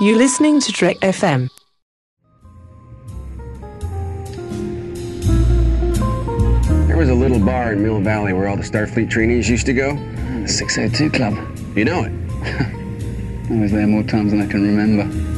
You're listening to Trek FM. There was a little bar in Mill Valley where all the Starfleet trainees used to go. The 602 Club. You know it. I was there more times than I can remember.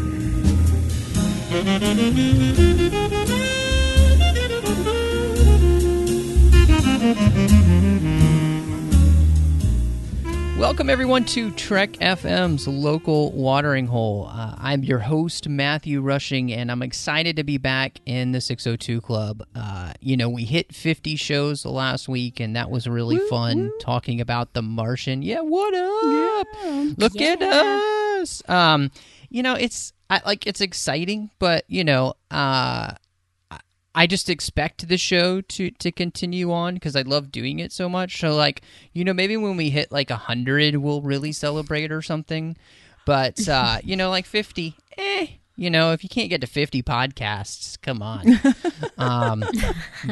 Welcome, everyone, to Trek FM's local watering hole. Uh, I'm your host, Matthew Rushing, and I'm excited to be back in the 602 Club. Uh, you know, we hit 50 shows the last week, and that was really fun talking about The Martian. Yeah, what up? Yeah. Look at us. Um, you know, it's I, like it's exciting, but you know, uh, I just expect the show to to continue on because I love doing it so much. So like, you know, maybe when we hit like a hundred, we'll really celebrate or something. But uh, you know, like fifty, eh. You know, if you can't get to fifty podcasts, come on. um,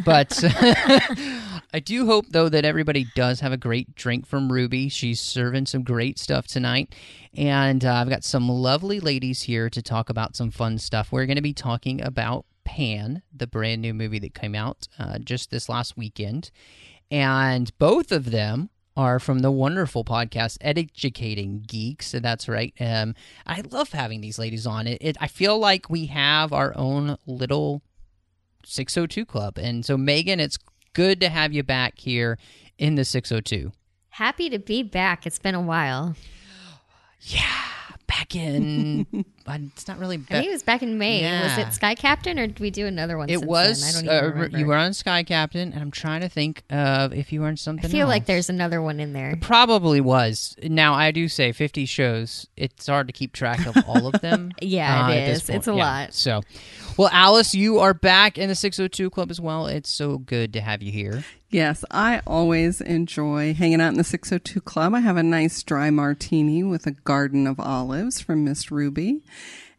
but I do hope though that everybody does have a great drink from Ruby. She's serving some great stuff tonight, and uh, I've got some lovely ladies here to talk about some fun stuff. We're going to be talking about Pan, the brand new movie that came out uh, just this last weekend. And both of them are from the wonderful podcast Educating Geeks. So that's right. Um, I love having these ladies on. It, it I feel like we have our own little 602 club. And so, Megan, it's good to have you back here in the 602. Happy to be back. It's been a while. Yeah, back in. it's not really. I think it was back in May. Was it Sky Captain or did we do another one? it was. I don't uh, remember. you were on Sky Captain, and I'm trying to think of if you were on something. I feel like there's another one in there. It Probably was. Now I do say 50 shows. It's hard to keep track of all of them. Yeah, uh, it is. It's a Yeah. lot. So, well, Alice, you are back in the 602 Club as well. It's so good to have you here. Yes, I always enjoy hanging out in the 602 Club. I have a nice dry martini with a garden of olives from Miss Ruby.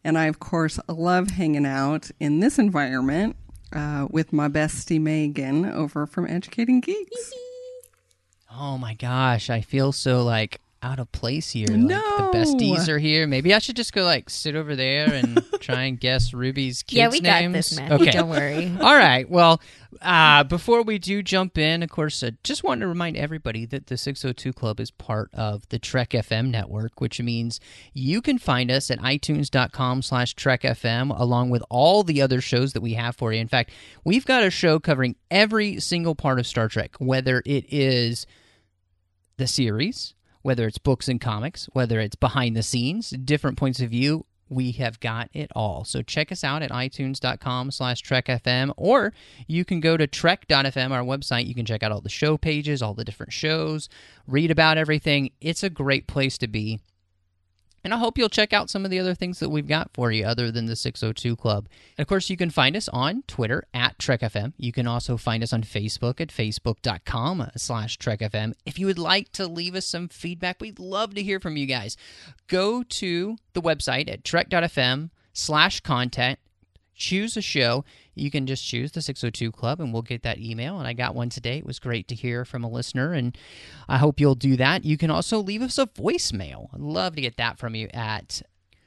And I, of course, love hanging out in this environment uh, with my bestie Megan over from Educating Geeks. Oh my gosh, I feel so like out of place here. Like, No. the besties are here. Maybe I should just go like sit over there and try and guess Ruby's kids' yeah, we got this, Matthew. Okay. Don't worry. All right. Well, uh, before we do jump in, of course, uh, just wanted to remind everybody that the 602 Club is part of the Trek FM network, which means you can find us at itunes.com slash Trek FM, along with all the other shows that we have for you. In fact, we've got a show covering every single part of Star Trek, whether it is the series, whether it's books and comics, whether it's behind the scenes, different points of view, we have got it all. So check us out at itunes.com slash trekfm, or you can go to trek.fm, our website. You can check out all the show pages, all the different shows, read about everything. It's a great place to be. And I hope you'll check out some of the other things that we've got for you other than the 602 Club. And of course, you can find us on Twitter at TrekFM. You can also find us on Facebook at facebook.com slash TrekFM. If you would like to leave us some feedback, we'd love to hear from you guys. Go to the website at trek.fm slash contact choose a show. You can just choose the 602 Club and we'll get that email. And I got one today. It was great to hear from a listener, and I hope you'll do that. You can also leave us a voicemail. I'd love to get that from you at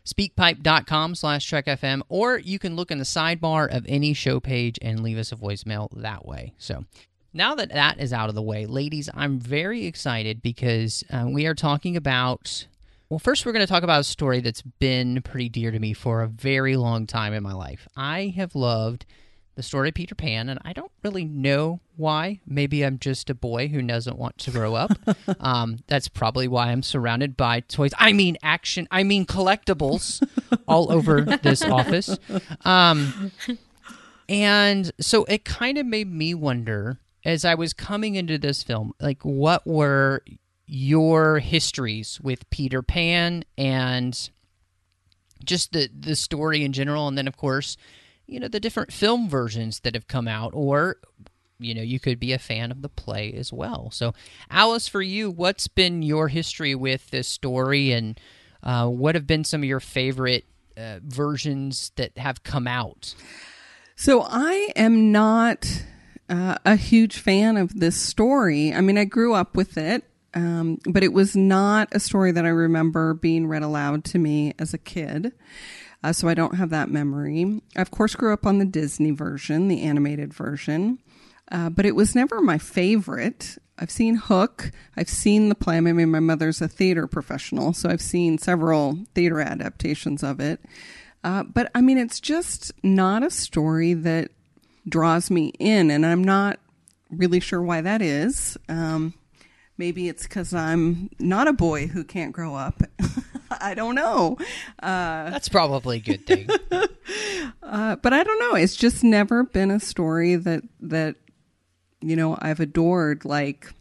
speakpipe.com slash trekfm or you can look in the sidebar of any show page and leave us a voicemail that way so now that that is out of the way ladies i'm very excited because uh, we are talking about well, first, we're going to talk about a story that's been pretty dear to me for a very long time in my life. I have loved the story of Peter Pan, and I don't really know why. Maybe I'm just a boy who doesn't want to grow up. um, that's probably why I'm surrounded by toys. I mean, action, I mean, collectibles all over this office. Um, and so it kind of made me wonder as I was coming into this film, like, what were your histories with Peter Pan and just the the story in general and then of course you know the different film versions that have come out or you know you could be a fan of the play as well so alice for you what's been your history with this story and uh, what have been some of your favorite uh, versions that have come out So I am not uh, a huge fan of this story. I mean, I grew up with it. Um, but it was not a story that I remember being read aloud to me as a kid. Uh, so I don't have that memory. I, of course, grew up on the Disney version, the animated version, uh, but it was never my favorite. I've seen Hook. I've seen the play. I mean, my mother's a theater professional, so I've seen several theater adaptations of it. Uh, but I mean, it's just not a story that draws me in, and I'm not really sure why that is. Um, maybe it's because I'm not a boy who can't grow up. I don't know. Uh, That's probably a good thing. uh, but I don't know. It's just never been a story that that you know I've adored, like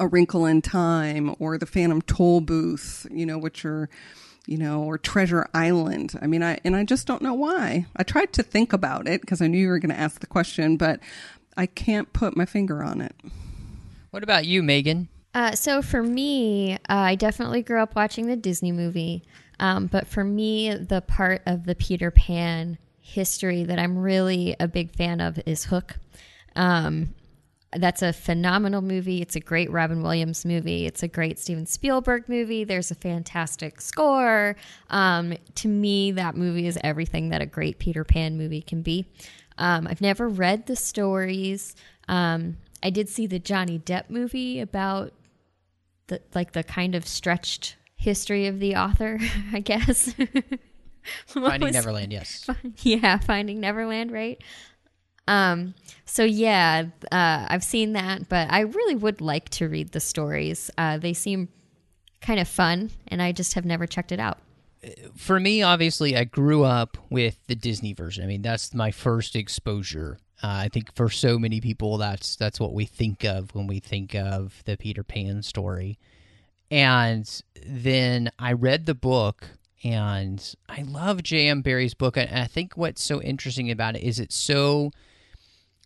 A Wrinkle in Time or The Phantom Toll Booth. You know, which are you know, or Treasure Island. I mean, I and I just don't know why. I tried to think about it because I knew you were going to ask the question, but I can't put my finger on it. what about you, Megan? Uh, so for me, uh, I definitely grew up watching the Disney movie. Um, but for me, the part of the Peter Pan history that I'm really a big fan of is Hook. Um, that's a phenomenal movie. It's a great Robin Williams movie. It's a great Steven Spielberg movie. There's a fantastic score. Um, to me, that movie is everything that a great Peter Pan movie can be. Um, I've never read the stories. Um, I did see the Johnny Depp movie about the like the kind of stretched history of the author, I guess. Finding Neverland, yes. yeah, Finding Neverland, right? Um, so yeah, uh, I've seen that, but I really would like to read the stories. Uh, they seem kind of fun, and I just have never checked it out. For me, obviously, I grew up with the Disney version. I mean, that's my first exposure. Uh, I think for so many people, that's that's what we think of when we think of the Peter Pan story. And then I read the book, and I love J.M. Barrie's book. And I think what's so interesting about it is it's so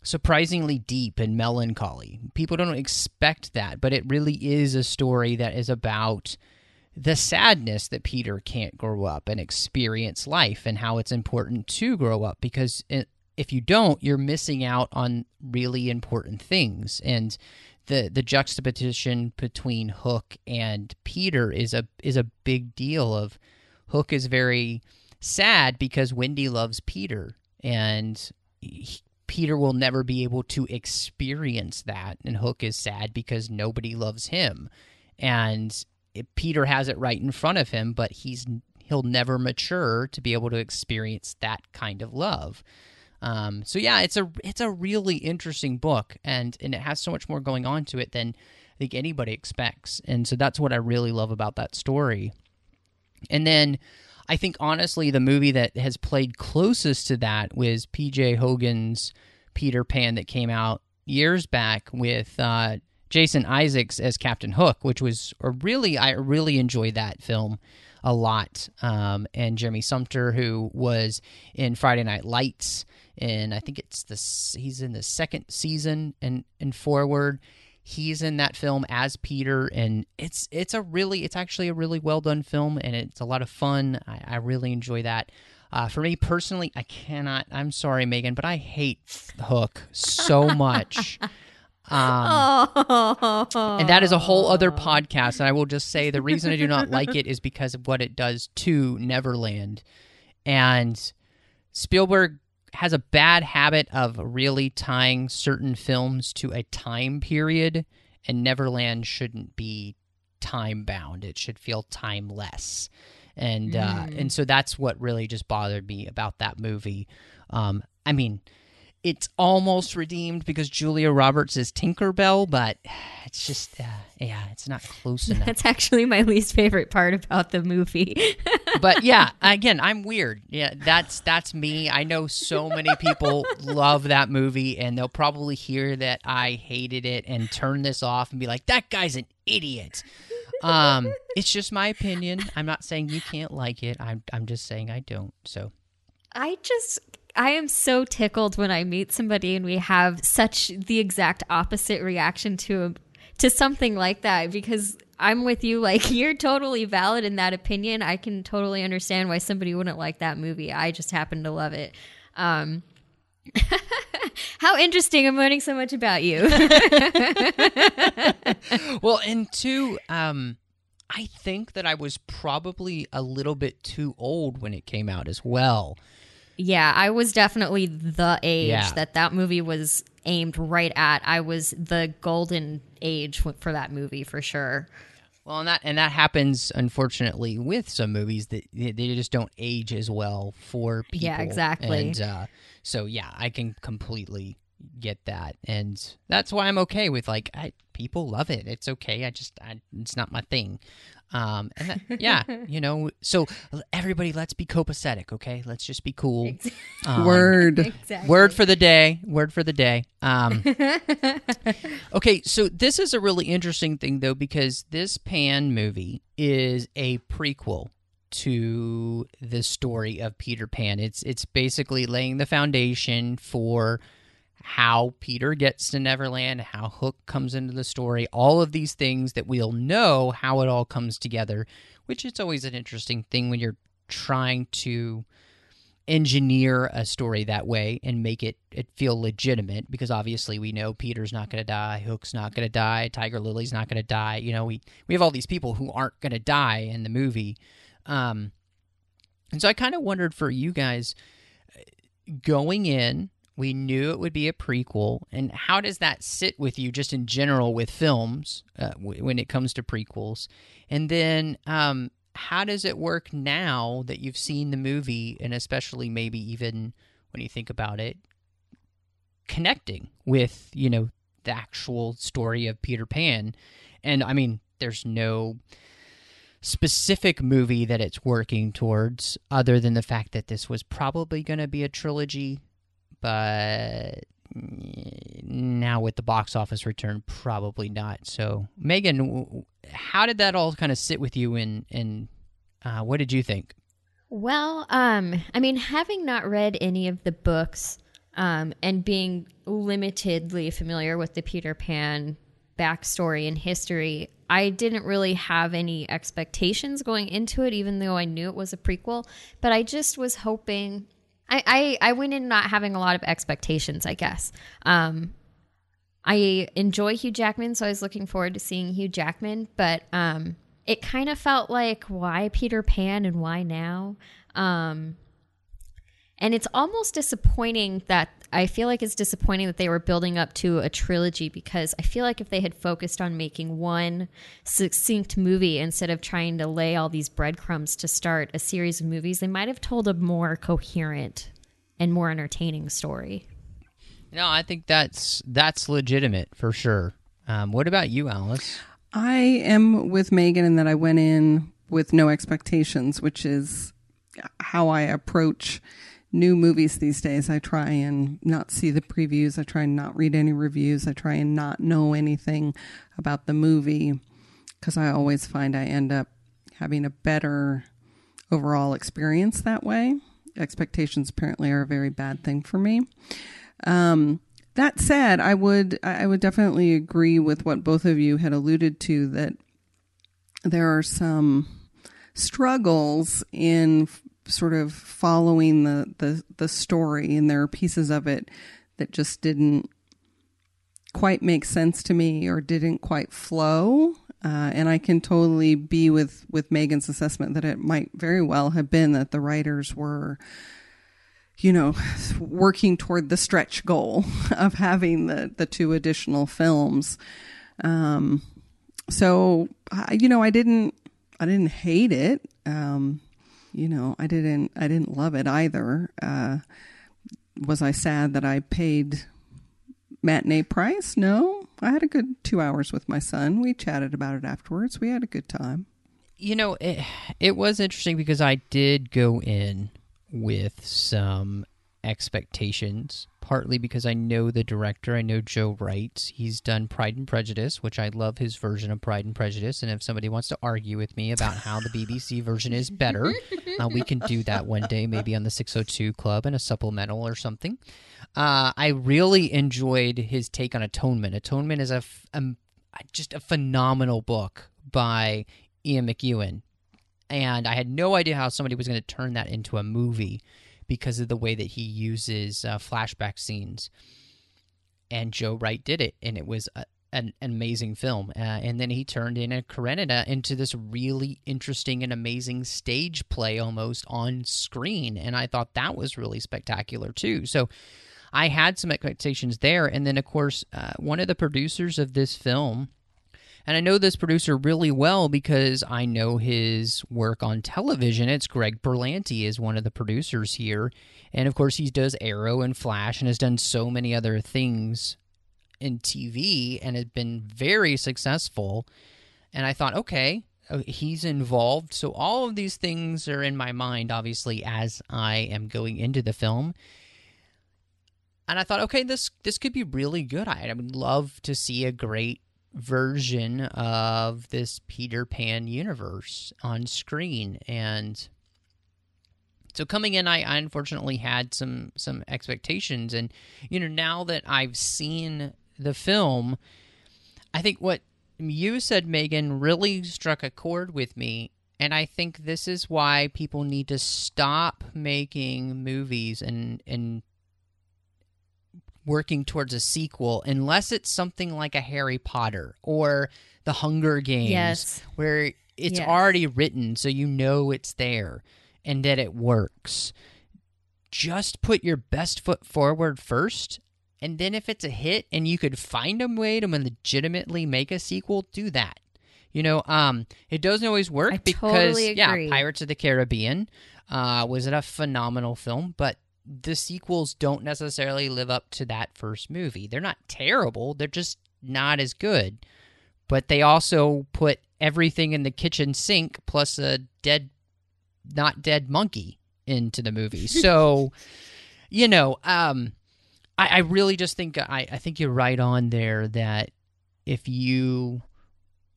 surprisingly deep and melancholy. People don't expect that, but it really is a story that is about the sadness that Peter can't grow up and experience life and how it's important to grow up because if you don't, you're missing out on really important things. And the the juxtaposition between Hook and Peter is a is a big deal. Of Hook is very sad because Wendy loves Peter, and he- Peter will never be able to experience that. And Hook is sad because nobody loves him, and Peter has it right in front of him, but he's he'll never mature to be able to experience that kind of love. Um, so yeah, it's a it's a really interesting book, and and it has so much more going on to it than I think anybody expects, and so that's what I really love about that story. And then I think honestly, the movie that has played closest to that was P.J. Hogan's Peter Pan that came out years back with uh, Jason Isaacs as Captain Hook, which was a really I really enjoyed that film a lot. Um, and Jeremy Sumpter, who was in Friday Night Lights, and I think it's the he's in the second season and and forward. He's in that film as Peter, and it's it's a really it's actually a really well done film, and it's a lot of fun. I, I really enjoy that. Uh, for me personally, I cannot. I'm sorry, Megan, but I hate Hook so much. Um, and that is a whole other podcast. And I will just say the reason I do not like it is because of what it does to Neverland. And Spielberg has a bad habit of really tying certain films to a time period, and Neverland shouldn't be time bound. It should feel timeless. And uh, and so that's what really just bothered me about that movie. Um, I mean, it's almost redeemed because Julia Roberts is Tinkerbell, but it's just uh, yeah, it's not close enough. That's actually my least favorite part about the movie. but yeah, again, I'm weird. Yeah, that's that's me. I know so many people love that movie, and they'll probably hear that I hated it and turn this off and be like, "That guy's an idiot." Um, it's just my opinion. I'm not saying you can't like it. I'm I'm just saying I don't. So I just I am so tickled when I meet somebody and we have such the exact opposite reaction to to something like that because I'm with you like you're totally valid in that opinion. I can totally understand why somebody wouldn't like that movie. I just happen to love it. Um How interesting. I'm learning so much about you. well, and two, um, I think that I was probably a little bit too old when it came out as well. Yeah, I was definitely the age Yeah. that that movie was aimed right at. I was the golden age for that movie for sure. Well, and that and that happens unfortunately with some movies that they they just don't age as well for people. Yeah, exactly. And uh, so yeah, I can completely get that, and that's why I'm okay with like I, people love it. It's okay. I just I, it's not my thing. Um, and that, yeah, you know, so everybody, let's be copacetic, okay? Let's just be cool. Um, Word. Exactly. Word for the day. Word for the day. Um, okay, so this is a really interesting thing, though, because this Pan movie is a prequel to the story of Peter Pan. It's it's basically laying the foundation for how Peter gets to Neverland, how Hook comes into the story, all of these things that we'll know how it all comes together, which is always an interesting thing when you're trying to engineer a story that way and make it, it feel legitimate because obviously we know Peter's not going to die, Hook's not going to die, Tiger Lily's not going to die. You know, we we have all these people who aren't going to die in the movie. Um and so I kind of wondered for you guys going in, we knew it would be a prequel, and how does that sit with you just in general with films uh, w- when it comes to prequels? And then, um, how does it work now that you've seen the movie, and especially maybe even when you think about it, connecting with you know the actual story of Peter Pan? And I mean, there's no specific movie that it's working towards other than the fact that this was probably going to be a trilogy but now with the box office return probably not so megan how did that all kind of sit with you and and uh, what did you think Well, um, I mean, having not read any of the books um, and being limitedly familiar with the Peter Pan backstory and history, I didn't really have any expectations going into it, even though I knew it was a prequel. But I just was hoping. I, I, I went in not having a lot of expectations, I guess. Um, I enjoy Hugh Jackman, so I was looking forward to seeing Hugh Jackman, but um, it kind of felt like why Peter Pan and why now? Um, and it's almost disappointing that I feel like it's disappointing that they were building up to a trilogy because I feel like if they had focused on making one succinct movie instead of trying to lay all these breadcrumbs to start a series of movies, they might have told a more coherent and more entertaining story. no i think that's that's legitimate for sure um, what about you alice I am with Megan in that I went in with no expectations, which is how I approach new movies these days. I try and not see the previews. I try and not read any reviews. I try and not know anything about the movie because I always find I end up having a better overall experience that way. Expectations apparently are a very bad thing for me. Um, that said, I would I would definitely agree with what both of you had alluded to that there are some struggles in sort of following the, the the story, and there are pieces of it that just didn't quite make sense to me or didn't quite flow. Uh, and I can totally be with with Megan's assessment that it might very well have been that the writers were you know, working toward the stretch goal of having the, the two additional films. Um, so, you know, I didn't, I didn't hate it. Um, you know, I didn't, I didn't love it either. Uh, was I sad that I paid matinee price? No, I had a good two hours with my son. We chatted about it afterwards. We had a good time. you know it, it was interesting because i did go in with some expectations partly because i know the director i know joe wright. He's done pride and prejudice which i love his version of pride and prejudice. And if somebody wants to argue with me about how the bbc version is better uh, we can do that one day maybe on the 602 club and a supplemental or something. Uh, i really enjoyed his take on atonement. Atonement is a, f- um, just a phenomenal book by ian mcewan. And I had no idea how somebody was going to turn that into a movie because of the way that he uses uh, flashback scenes. And Joe Wright did it, and it was uh, an, an amazing film. Uh, and then he turned Anna Karenina into this really interesting and amazing stage play almost on screen. And I thought that was really spectacular too. So I had some expectations there. And then, of course, uh, one of the producers of this film, and I know this producer really well because I know his work on television. It's Greg Berlanti is one of the producers here. And of course, he does Arrow and Flash and has done so many other things in TV and has been very successful. And I thought, okay, uh, he's involved. So all of these things are in my mind, obviously, as I am going into the film. And I thought, okay, this this could be really good. I, I would love to see a great version of this Peter Pan universe on screen. And so coming in, I, I unfortunately had some some expectations, and you know now that I've seen the film, I think what you said, Megan, really struck a chord with me. And I think this is why people need to stop making movies and, and working towards a sequel unless it's something like a Harry Potter or the Hunger Games Yes. where it's Yes. already written so you know it's there and that it works. Just put your best foot forward first and then if it's a hit and you could find a way to legitimately make a sequel, do that. You know, um, it doesn't always work I because totally yeah. Pirates of the Caribbean uh, was a phenomenal film, but the sequels don't necessarily live up to that first movie. They're not terrible; they're just not as good. But they also put everything in the kitchen sink plus a dead, not dead monkey into the movie. So, you know, um, I, I really just think I, I think you're right on there that if you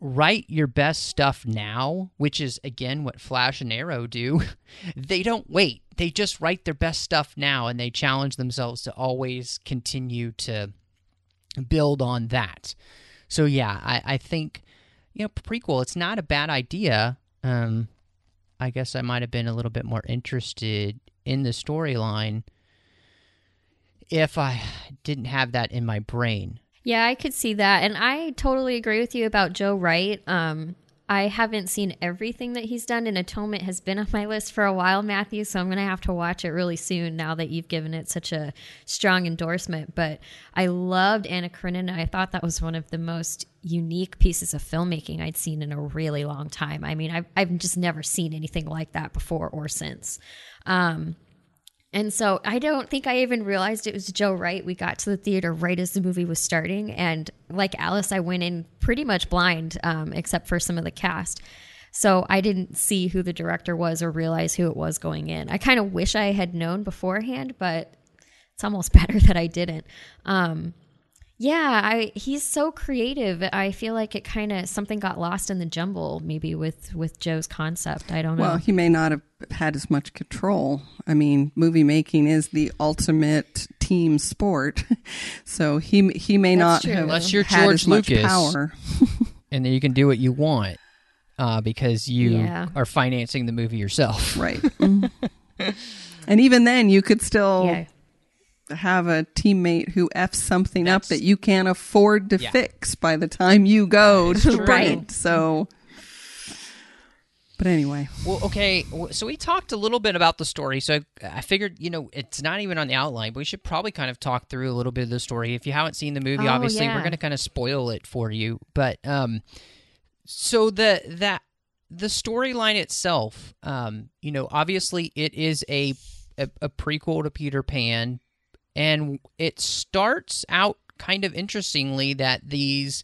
write your best stuff now, which is again what Flash and Arrow do, they don't wait. They just write their best stuff now and they challenge themselves to always continue to build on that. So yeah, I, I think you know prequel. It's not a bad idea. Um, I guess I might have been a little bit more interested in the storyline if I didn't have that in my brain. Yeah, I could see that. And I totally agree with you about Joe Wright. Um, I haven't seen everything that he's done, and Atonement has been on my list for a while, Matthew. So I'm going to have to watch it really soon now that you've given it such a strong endorsement. But I loved Anna Karenina. I thought that was one of the most unique pieces of filmmaking I'd seen in a really long time. I mean, I've, I've just never seen anything like that before or since. Um, and so I don't think I even realized it was Joe Wright. We got to the theater right as the movie was starting. And like Alice, I went in pretty much blind, um, except for some of the cast. So I didn't see who the director was or realize who it was going in. I kind of wish I had known beforehand, but it's almost better that I didn't. Um, yeah, I he's so creative. I feel like it kind of something got lost in the jumble, maybe with with Joe's concept. I don't know. Well, he may not have had as much control. I mean, movie making is the ultimate team sport, so he he may not true. have Unless you're had George as much Lucas. power. and then you can do what you want uh, because you Yeah. are financing the movie yourself. Right. And even then, you could still yeah. Have a teammate who f's something up that you can't afford to Yeah. fix by the time you go to true. print. So, but anyway, Well, okay. So we talked a little bit about the story. So I, I figured, you know, it's not even on the outline, but we should probably kind of talk through a little bit of the story. If you haven't seen the movie, Oh, obviously we're going to kind of spoil it for you. But um, so the that the storyline itself, um, you know, obviously it is a, a a prequel to Peter Pan, and it starts out kind of interestingly that these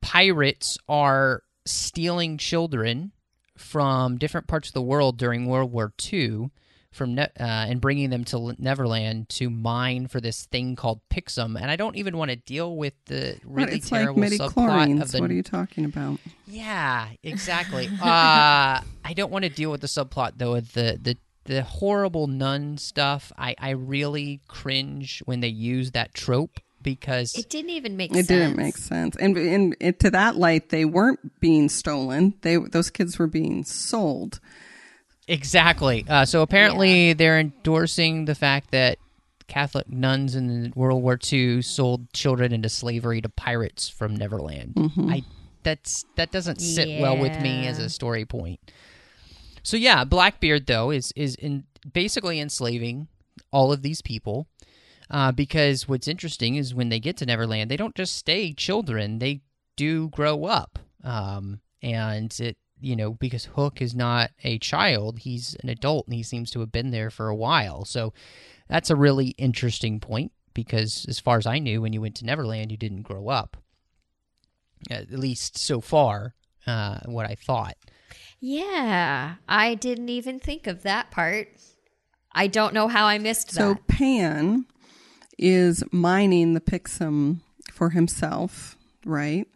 pirates are stealing children from different parts of the world during World War II from ne- uh, and bringing them to L- Neverland to mine for this thing called Pixum. And I don't even want to deal with the really it's terrible midi subplot of the What are you talking about? yeah, exactly. uh, I don't want to deal with the subplot though of the the the horrible nun stuff. I I really cringe when they use that trope because It didn't even make sense. It sense. didn't make sense. And in, in, to that light, they weren't being stolen. They those kids were being sold. exactly. Uh, so apparently they're endorsing the fact that Catholic nuns in World War II sold children into slavery to pirates from Neverland. I that's that doesn't sit well with me as a story point. So yeah, Blackbeard though is is in basically enslaving all of these people. Uh, because what's interesting is when they get to Neverland, they don't just stay children; they do grow up. Um, and it, you know, because Hook is not a child; he's an adult, and he seems to have been there for a while. So that's a really interesting point. Because as far as I knew, when you went to Neverland, you didn't grow up. At least so far, uh, what I thought. Yeah, I didn't even think of that part. I don't know how I missed So that. So Pan is mining the Pixum for himself, right?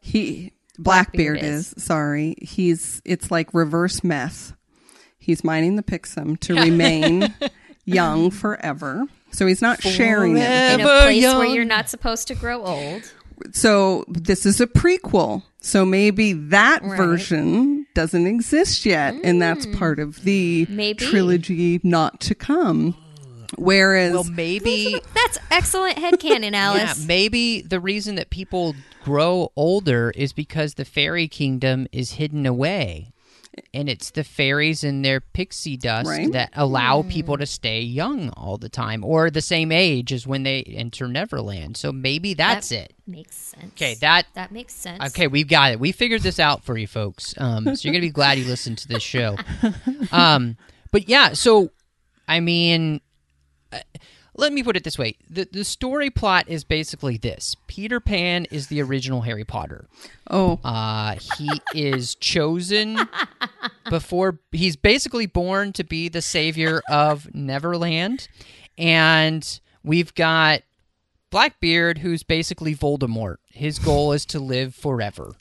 He Blackbeard, Blackbeard is. is. sorry. He's it's like reverse meth. He's mining the Pixum to remain young forever. So he's not sharing it. In a Ever place where you're not supposed to grow old. So this is a prequel. So maybe that Right. version doesn't exist yet, and that's mm. part of the Maybe. trilogy not to come. Whereas Well, maybe That's excellent headcanon, Alice. Yeah, maybe the reason that people grow older is because the fairy kingdom is hidden away. And it's the fairies and their pixie dust Right. that allow people to stay young all the time or the same age as when they enter Neverland. So maybe that's That it. Makes sense. Okay, that that makes sense. Okay, we've got it. We figured this out for you folks. Um, so you're gonna be glad you listened to this show. Um, but yeah, so I mean, uh, let me put it this way: the the story plot is basically this: Peter Pan is the original Harry Potter. oh, Uh, he is chosen before he's basically born to be the savior of Neverland, and we've got Blackbeard, who's basically Voldemort. His goal is to live forever.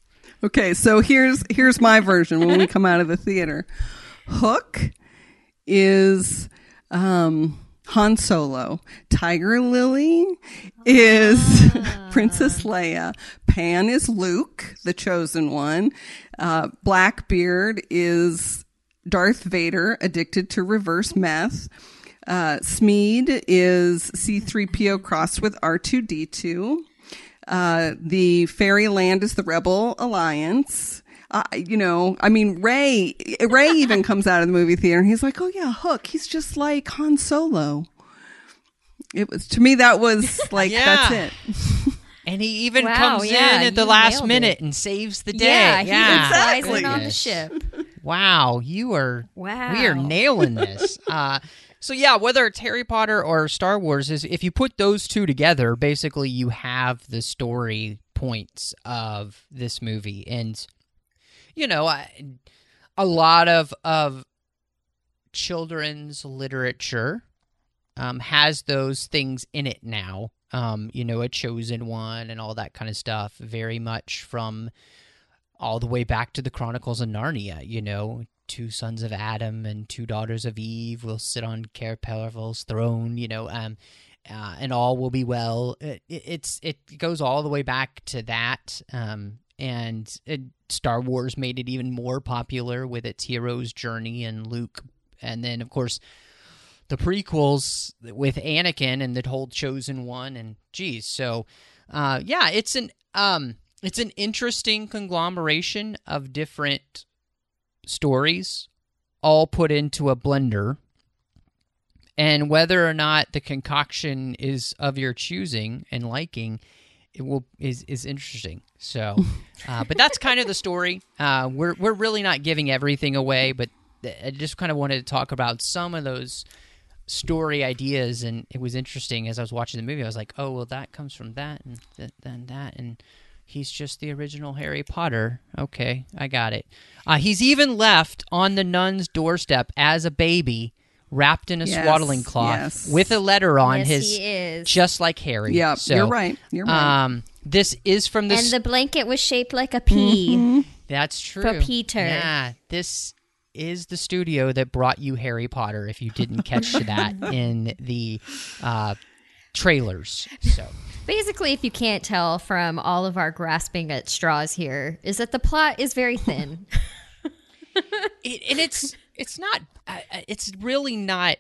Okay, so here's here's my version when we come out of the theater. Hook is um Han Solo. Tiger Lily is Princess Leia. Pan is Luke, the chosen one. Uh, Blackbeard is Darth Vader, addicted to reverse meth. Uh, Smee is C3PO crossed with R2D2. Uh, the Fairyland is the Rebel Alliance. Uh, you know, I mean, Ray, Ray even comes out of the movie theater and he's like, oh yeah, Hook. He's just like Han Solo. It was, to me, that was like, Yeah. that's it. And he even Wow, comes yeah, in at the last minute it. and saves the day. yeah, he yeah. flies Exactly. in on the ship. Wow, you are Wow. we are nailing this. uh, so yeah, whether it's Harry Potter or Star Wars, is if you put those two together, basically you have the story points of this movie, and you know, I, a lot of of children's literature um, has those things in it now. Um, you know, a chosen one and all that kind of stuff. Very much from all the way back to the Chronicles of Narnia. You know, two sons of Adam and two daughters of Eve will sit on Paravel's throne. You know, um, uh, and all will be well. It, it, it's it goes all the way back to that. Um, and it, Star Wars made it even more popular with its hero's journey and Luke, and then of course the prequels with Anakin and the whole chosen one and geez so uh yeah it's an um it's an interesting conglomeration of different stories all put into a blender. And whether or not the concoction is of your choosing and liking it will is is interesting. So uh, but that's kind of the story. Uh, we're we're really not giving everything away but I just kind of wanted to talk about some of those story ideas. And it was interesting as I was watching the movie. I was like oh well that comes from that and th- then that. And he's just the original Harry Potter. Okay I got it. Uh, he's even left on the nun's doorstep as a baby wrapped in a Yes, swaddling cloth yes. with a letter on Yes, his he is. just like Harry Yeah, so, you're right. You're right. um this is from the and the blanket was shaped like a pea. that's true. For Peter. Yeah, this is the studio that brought you Harry Potter. If you didn't catch that in the uh, trailers, so Basically, if you can't tell from all of our grasping at straws here, is that the plot is very thin. it, and it's it's not. Uh, it's really not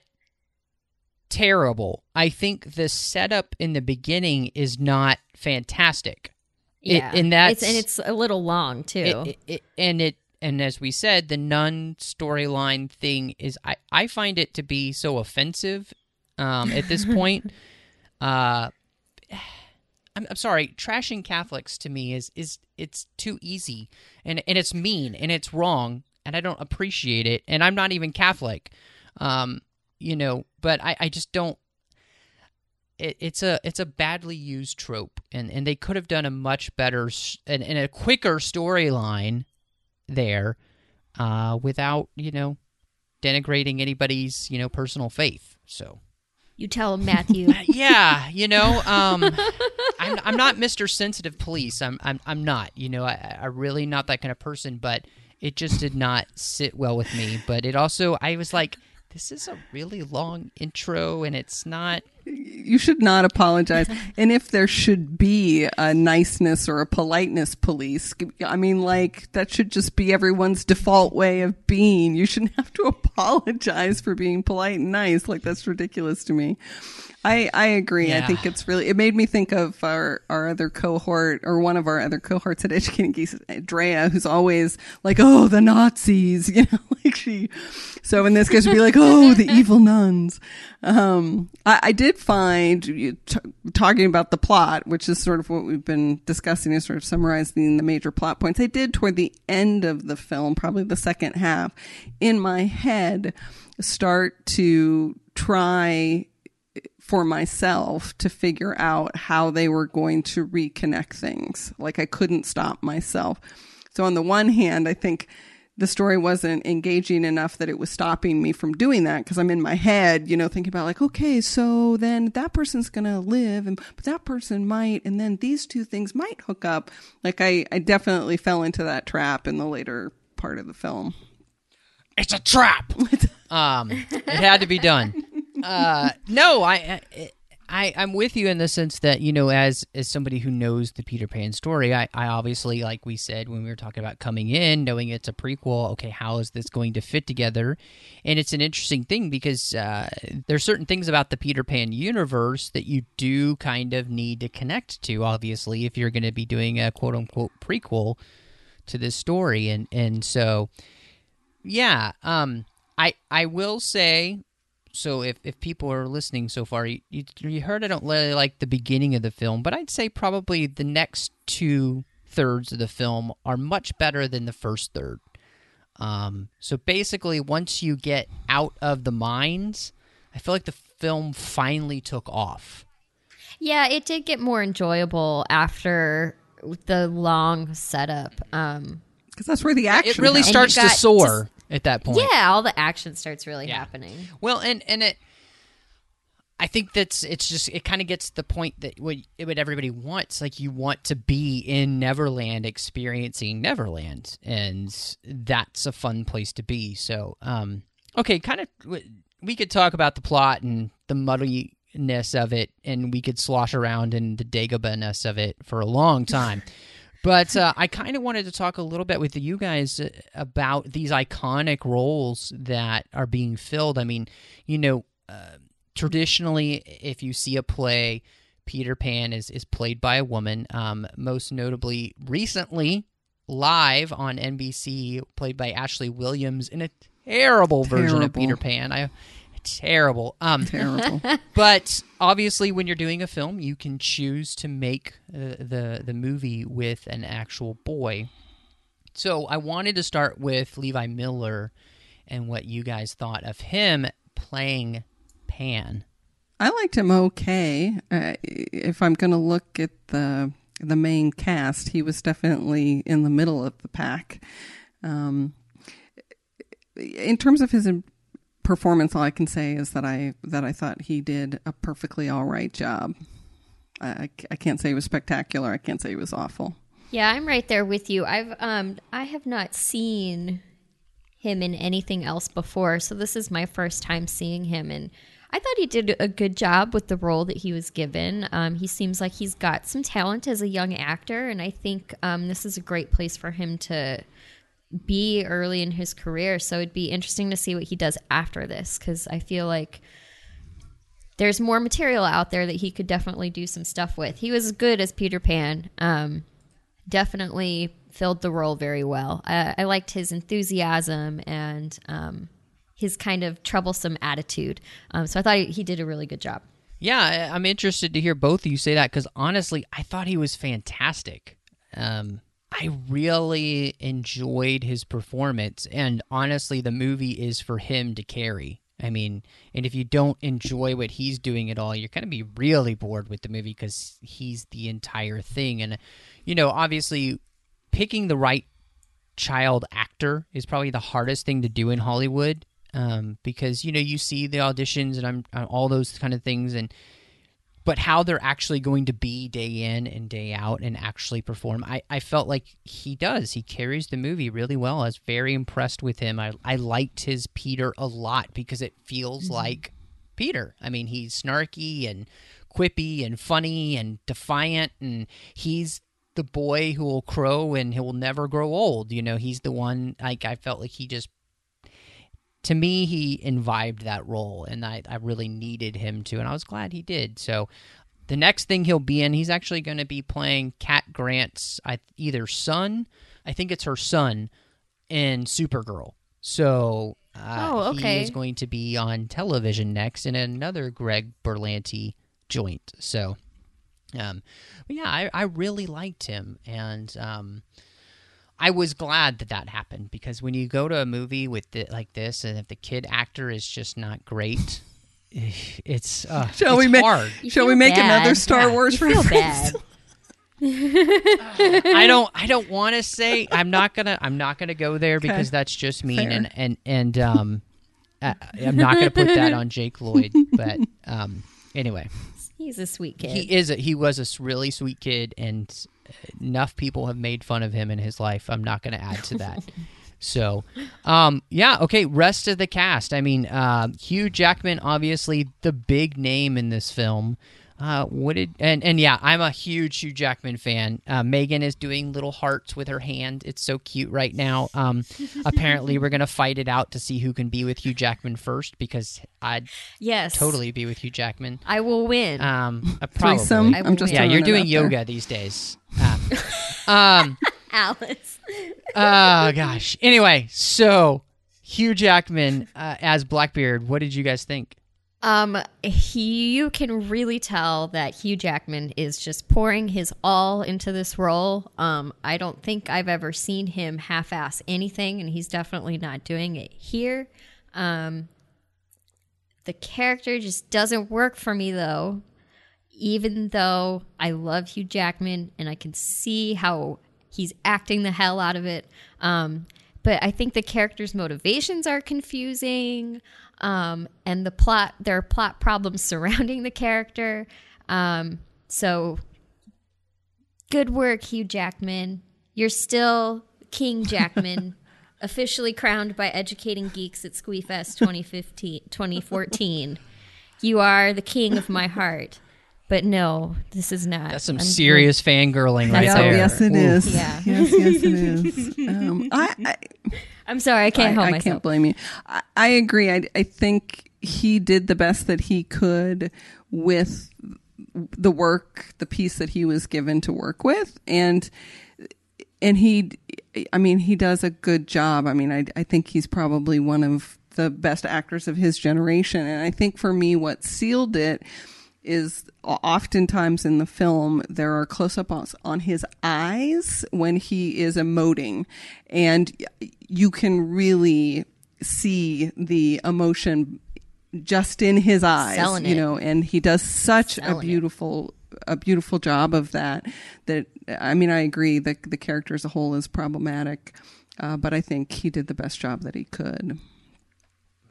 terrible. I think the setup in the beginning is not fantastic. It- Yeah, and that's it's, and it's a little long too. it, it, it- and it and as we said, the nun storyline thing is I I find it to be so offensive um, at this point. uh, I'm, I'm sorry, trashing Catholics to me is is it's too easy and and it's mean and it's wrong and I don't appreciate it and I'm not even Catholic, um, you know, but I I just don't. It, it's a it's a badly used trope, and, and they could have done a much better and, and a quicker storyline there, uh, without you know denigrating anybody's you know personal faith. So you tell him, Matthew. yeah, you know, um, I'm I'm not Mr. Sensitive Police. I'm I'm I'm not. You know, I I really not that kind of person. But it just did not sit well with me. But it also, I was like, this is a really long intro, and it's not. You should not apologize. and if there should be a niceness or a politeness police, I mean, like, that should just be everyone's default way of being. You shouldn't have to apologize for being polite and nice. Like, that's ridiculous to me. I, I agree. I think it's really, it made me think of our, our other cohort or one of our other cohorts at Educating Geeks, Drea, who's always like, oh, the Nazis, you know, like she, so in this case, would be like, oh, the evil nuns. Um, I, I did find you t- talking about the plot, which is sort of what we've been discussing, is sort of summarizing the major plot points. I did toward the end of the film, probably the second half, in my head, start to try eh, for myself to figure out how they were going to reconnect things. Like I couldn't stop myself. So on the one hand, I think the story wasn't engaging enough that it was stopping me from doing that because I'm in my head, you know, thinking about like, okay, so then that person's going to live and but that person might and then these two things might hook up. Like I I definitely fell into that trap in the later part of the film. It's a trap. um, it had to be done. Uh, no, I, I, I, I'm with you in the sense that you know, as as somebody who knows the Peter Pan story, I, I obviously, like we said when we were talking about coming in, knowing it's a prequel. Okay, how is this going to fit together? And it's an interesting thing because uh, there's certain things about the Peter Pan universe that you do kind of need to connect to. Obviously, if you're going to be doing a quote unquote prequel to this story, and and so yeah um i i will say so if if people are listening so far you, you you heard i don't really like the beginning of the film but i'd say probably the next two thirds of the film are much better than the first third um so basically once you get out of the mines i feel like the film finally took off yeah, it did get more enjoyable after the long setup. Um, Because that's where the action it really happens. Starts to got soar at that point yeah, all the action starts really Yeah. happening. Well, and and it, I think that's it's just it kind of gets to the point that what what everybody wants. Like you want to be in Neverland, experiencing Neverland, and that's a fun place to be. So, um, okay, kind of we could talk about the plot and the muddiness of it, and we could slosh around in the Dagobah-ness of it for a long time. But uh, I kind of wanted to talk a little bit with you guys uh, about these iconic roles that are being filled. I mean, you know, uh, traditionally, if you see a play, Peter Pan is, is played by a woman. Um, most notably, recently, live on NBC, played by Ashley Williams in a terrible version of Peter Pan. I terrible. Um, terrible. but obviously, when you're doing a film, you can choose to make uh, the the movie with an actual boy. So I wanted to start with Levi Miller and what you guys thought of him playing Pan. I liked him okay. Uh, if I'm going to look at the the main cast, he was definitely in the middle of the pack. Um, in terms of his performance, all I can say is that I that I thought he did a perfectly all right job. I, I- can't say he was spectacular. I can't say he was awful. Yeah, I'm right there with you. I've um I have not seen him in anything else before, so this is my first time seeing him and I thought he did a good job with the role that he was given. Um, he seems like he's got some talent as a young actor, and I think um, this is a great place for him to be early in his career. So it'd be interesting to see what he does after this because I feel like there's more material out there that he could definitely do some stuff with. He was good as Peter Pan. Um, definitely filled the role very well. I, I liked his enthusiasm and um, his kind of troublesome attitude. Um, so I thought he, did a really good job. Yeah, I'm interested to hear both of you say that because honestly, I thought he was fantastic. Um, I really enjoyed his performance, and honestly, the movie is for him to carry. I mean, and if you don't enjoy what he's doing at all, you're going to be really bored with the movie because he's the entire thing. And, you know, obviously, picking the right child actor is probably the hardest thing to do in Hollywood um, because you know you see the auditions and I'm, I'm all those kind of things and but how they're actually going to be day in and day out and actually perform I, I felt like he does. He carries the movie really well. I was very impressed with him. I, I liked his Peter a lot because it feels mm-hmm. like Peter. I mean he's snarky and quippy and funny and defiant and he's the boy who will crow and he will never grow old. You know he's the one like I felt like he just to me, he imbibed that role, and I, I really needed him to, and I was glad he did. So, the next thing he'll be in, he's actually going to be playing Cat Grant's either son, I think it's her son, in Supergirl. So, uh, Oh, he is going to be on television next in another Greg Berlanti joint. So, um, but yeah, I, I really liked him, and um, I was glad that that happened because when you go to a movie with it like this, and if the kid actor is just not great, it's uh, Shall it's we make hard. You Shall we make bad. another Star Yeah, Wars you feel reference? bad. I don't I don't want to say I'm not gonna I'm not gonna go there because that's just mean Fair. and and and um I, I'm not gonna put that on Jake Lloyd, but um anyway. He's a sweet kid. He is. A, he was a really sweet kid, and enough people have made fun of him in his life. I'm not going to add to that. so, um, yeah, okay. Rest of the cast. I mean, uh, Hugh Jackman, obviously the big name in this film. Uh, what did and and yeah, I'm a huge Hugh Jackman fan. Uh, Megan is doing little hearts with her hand. It's so cute right now. Um, apparently, we're gonna fight it out to see who can be with Hugh Jackman first because I'd yes, totally be with Hugh Jackman. I will win. Um, uh, probably. Threesome. I I'm just Yeah, you're doing out there. yoga these days. Um, um, Alice. oh gosh. Anyway, so Hugh Jackman uh, as Blackbeard. What did you guys think? Um, he, you can really tell that Hugh Jackman is just pouring his all into this role. Um, I don't think I've ever seen him half-ass anything, and he's definitely not doing it here. Um, the character just doesn't work for me though. Even though I love Hugh Jackman and I can see how he's acting the hell out of it. Um, but I think the character's motivations are confusing. Um, and the plot, there are plot problems surrounding the character. Um, so good work, Hugh Jackman. You're still King Jackman, officially crowned by Educating Geeks at Squeefest 2015, 2014. You are the king of my heart. But no, this is not. That's some I'm- serious fangirling right Yeah, there. yes, it Ooh. is. Yeah. Yes, yes, it is. Um, I, I, I'm sorry, I can't I, help I myself. can't blame you. I, I agree. I, I think he did the best that he could with the work, the piece that he was given to work with, and and he, I mean, he does a good job. I mean, I I think he's probably one of the best actors of his generation, and I think for me, what sealed it is oftentimes in the film there are close-ups on his eyes when he is emoting and you can really see the emotion just in his eyes Selling you it. know and he does such a Selling it. beautiful a beautiful job of that that i mean i agree that the character as a whole is problematic uh, but i think he did the best job that he could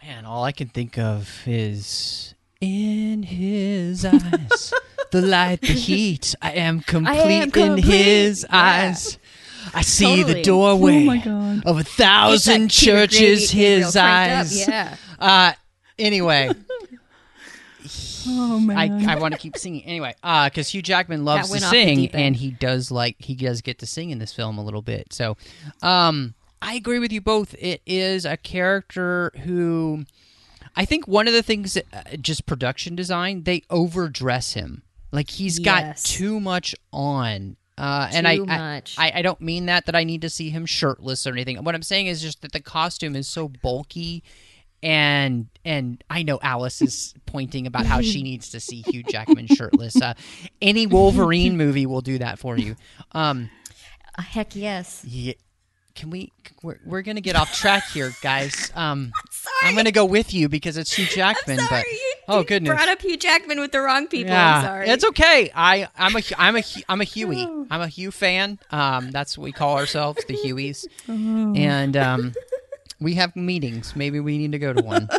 Man, all I can think of is in his eyes, the light, the heat. I am complete, in complete. his Yeah. eyes. I see the doorway Oh of a thousand churches. His up, eyes. Yeah. Uh, anyway, oh man I, I want to keep singing anyway. Uh, because Hugh Jackman loves to went off the sing, and he does like he does get to sing in this film a little bit. So, um, I agree with you both. It is a character who I think one of the things, uh, just production design, they overdress him. Like he's got too much on. Uh, and I, I- much. I, I don't mean that that I need to see him shirtless or anything. What I'm saying is just that the costume is so bulky, and and I know Alice is pointing about how she needs to see Hugh Jackman shirtless. Uh, any Wolverine movie will do that for you. Um, heck yes. yeah, can we? We're, we're gonna get off track here, guys. Um, Sorry. I'm gonna go with you because it's Hugh Jackman. Sorry. but you, oh you goodness, brought up Hugh Jackman with the wrong people. yeah, I'm sorry. it's okay. I I'm a I'm a I'm a Hughie. I'm a Hugh fan. Um, that's what we call ourselves, the Hughies, and um, we have meetings. Maybe we need to go to one.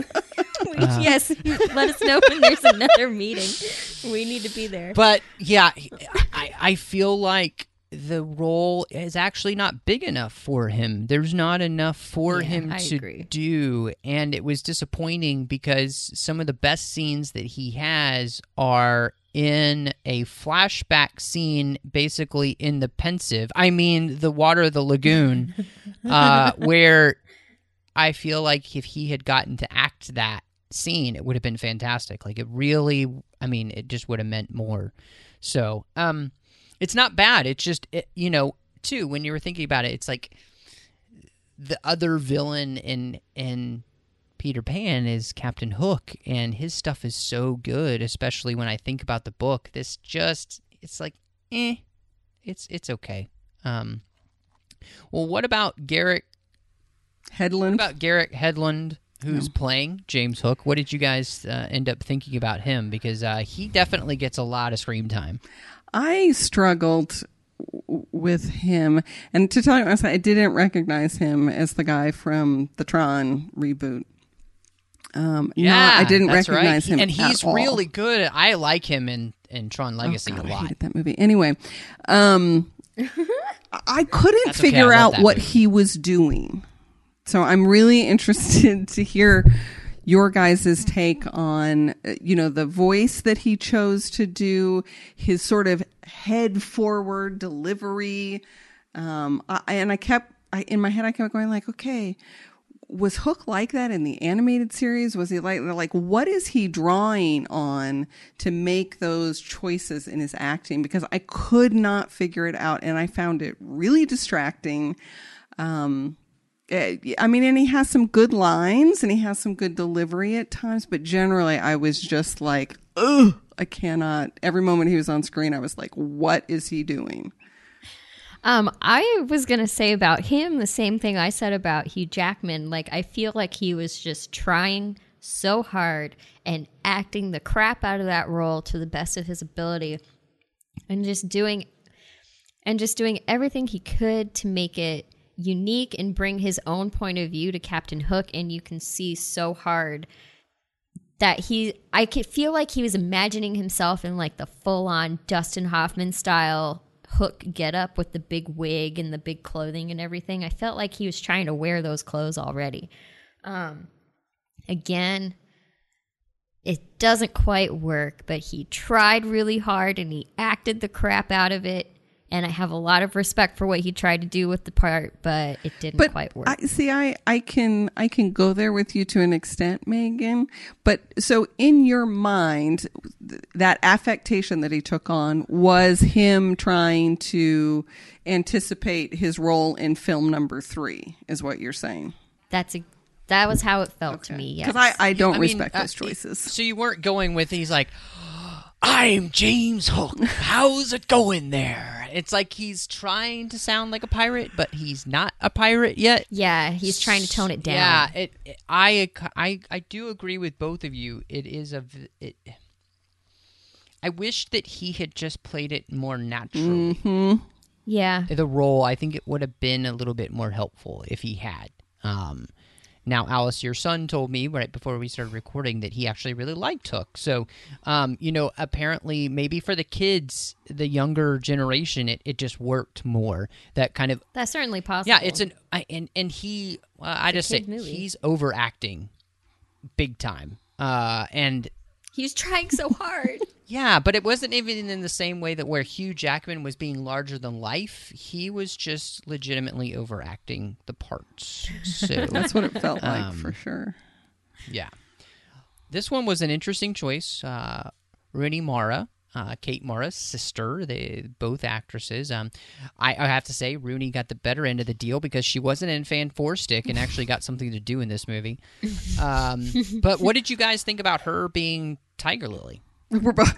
Uh-huh. yes. Let us know when there's another meeting. We need to be there. But yeah, I I feel like the role is actually not big enough for him. There's not enough for Yeah, him I to agree. do, and it was disappointing because some of the best scenes that he has are in a flashback scene, basically in the Pensieve. I mean, the water of the lagoon, uh, where I feel like if he had gotten to act that scene, it would have been fantastic. Like it really, I mean, it just would have meant more. So, um, it's not bad. It's just, it, you know, too, when you were thinking about it, it's like the other villain in, in, Peter Pan is Captain Hook, and his stuff is so good, especially when I think about the book. This just, it's like, eh, it's it's okay. Um, well, what about Garrett Hedlund? what about Garrett Hedlund, who's playing James Hook? What did you guys uh, end up thinking about him? Because uh, he definitely gets a lot of screen time. I struggled with him, and to tell you honestly, I didn't recognize him as the guy from the Tron reboot. Um, no, I didn't right. recognize He- him, and he's all. really good. I like him in in Tron Legacy Oh, God, a I lot. hated that movie. Anyway, um, I couldn't okay, figure I out what movie. he was doing, so I'm really interested to hear your guys' take on you know the voice that he chose to do, his sort of head forward delivery, um, I, and I kept I, in my head I kept going like, okay, was Hook like that in the animated series? Was he like like what is he drawing on to make those choices in his acting? Because I could not figure it out, and I found it really distracting. Um, I mean, and he has some good lines and he has some good delivery at times, but generally, I was just like, ugh, I cannot. Every moment he was on screen, I was like, what is he doing? Um, I was gonna say about him the same thing I said about Hugh Jackman. Like, I feel like he was just trying so hard and acting the crap out of that role to the best of his ability, and just doing, and just doing everything he could to make it unique and bring his own point of view to Captain Hook. And you can see so hard that he I could feel like he was imagining himself in like the full on Dustin Hoffman style hook get up with the big wig and the big clothing and everything. I felt like he was trying to wear those clothes already. Um again, it doesn't quite work, but he tried really hard and he acted the crap out of it. And I have a lot of respect for what he tried to do with the part, but it didn't but quite work. I see. I I can I can go there with you to an extent, Megan. But so in your mind, th- that affectation that he took on was him trying to anticipate his role in film number three, is what you're saying? That's a, that was how it felt to me. Yes. Because I I don't I mean, respect uh, choices. So you weren't going with he's like, I'm James Hook. How's it going there? It's like he's trying to sound like a pirate, but he's not a pirate yet. Yeah, he's trying to tone it down. Yeah, it, it- I, I, I do agree with both of you. It is a. It, I wish that he had just played it more naturally. Yeah. The role, I think it would have been a little bit more helpful if he had. Um, now, Alice, your son told me right before we started recording that he actually really liked Hook. So, um, you know, apparently, maybe for the kids, the younger generation, it, it just worked more. That kind of That's certainly possible. yeah, it's an I, and and he. Well, I just say movie. he's overacting, big time. Uh, and He's trying so hard. yeah, but it wasn't even in the same way that where Hugh Jackman was being larger than life. He was just legitimately overacting the parts. So That's what it felt like Um, for sure. yeah. this one was an interesting choice. Uh, Rooney Mara, uh, Kate Mara's sister, they both actresses. Um, I, I have to say, Rooney got the better end of the deal because she wasn't in Fan Four Stick and actually got something to do in this movie. Um, but what did you guys think about her being Tiger Lily? We're both.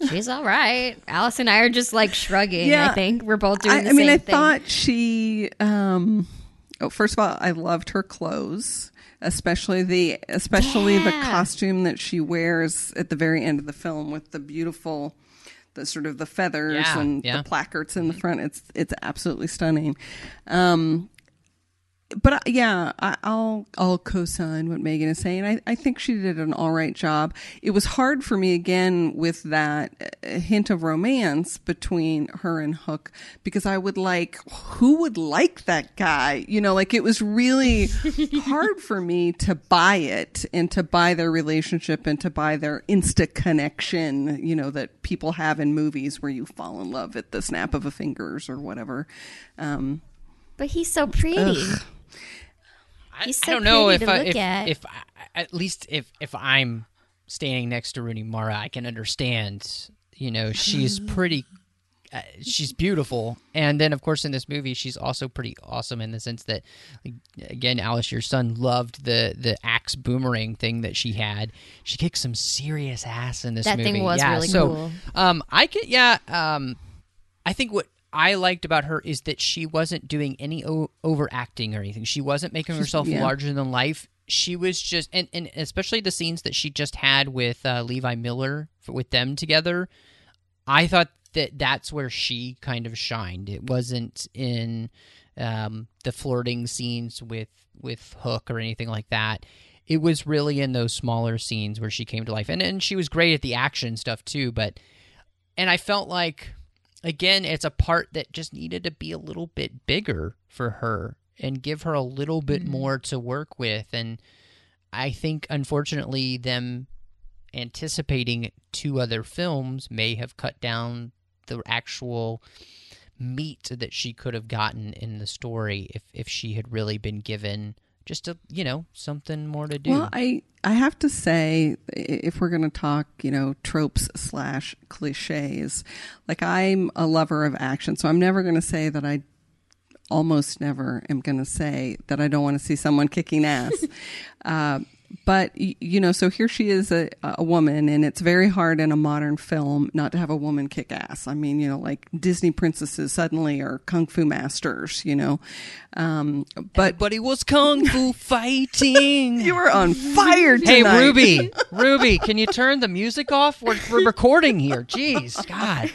She's all right. Alice and I are just like shrugging. Yeah. I think we're both doing I, the I mean, I thing. thought she. Um, oh, first of all, I loved her clothes, especially the especially the costume that she wears at the very end of the film with the beautiful, the sort of the feathers Yeah, and yeah. the placards in the front. It's it's absolutely stunning. Um, but uh, yeah, I, I'll I'll co-sign what Megan is saying. I, I think she did an all right job. It was hard for me again with that uh, hint of romance between her and Hook because I would like who would like that guy? You know, like it was really hard for me to buy it and to buy their relationship and to buy their instant connection. You know that people have in movies where you fall in love at the snap of a fingers or whatever. Um, but he's so pretty. I, He's I don't know if I, if, at. if I, at least if if I'm standing next to Rooney Mara, I can understand. You know, she's pretty. Uh, she's beautiful, and then of course in this movie, she's also pretty awesome in the sense that, like, again, Alice, your son loved the the axe boomerang thing that she had. She kicked some serious ass in this That movie. thing was yeah, really so, cool. Um, I could, yeah. Um, I think what I liked about her is that she wasn't doing any o- overacting or anything. She wasn't making herself yeah. larger than life. She was just, and, and especially the scenes that she just had with uh, Levi Miller f with them together. I thought that that's where she kind of shined. It wasn't in um, the flirting scenes with with Hook or anything like that. It was really in those smaller scenes where she came to life, and and she was great at the action stuff too. But and I felt like again, it's a part that just needed to be a little bit bigger for her and give her a little bit mm-hmm. more to work with. And I think, unfortunately, them anticipating two other films may have cut down the actual meat that she could have gotten in the story if if she had really been given just a you know something more to do. Well, I I have to say, if we're going to talk, you know, tropes slash cliches, like I'm a lover of action, so I'm never going to say that I almost never am going to say that I don't want to see someone kicking ass. uh, but you know, so here she is, a, a woman, and it's very hard in a modern film not to have a woman kick ass. I mean, you know, like Disney princesses suddenly are kung fu masters, you know. Um, but but he was kung fu fighting. you were on fire tonight. Hey Ruby, Ruby, can you turn the music off? We're, we're recording here. Jeez, God.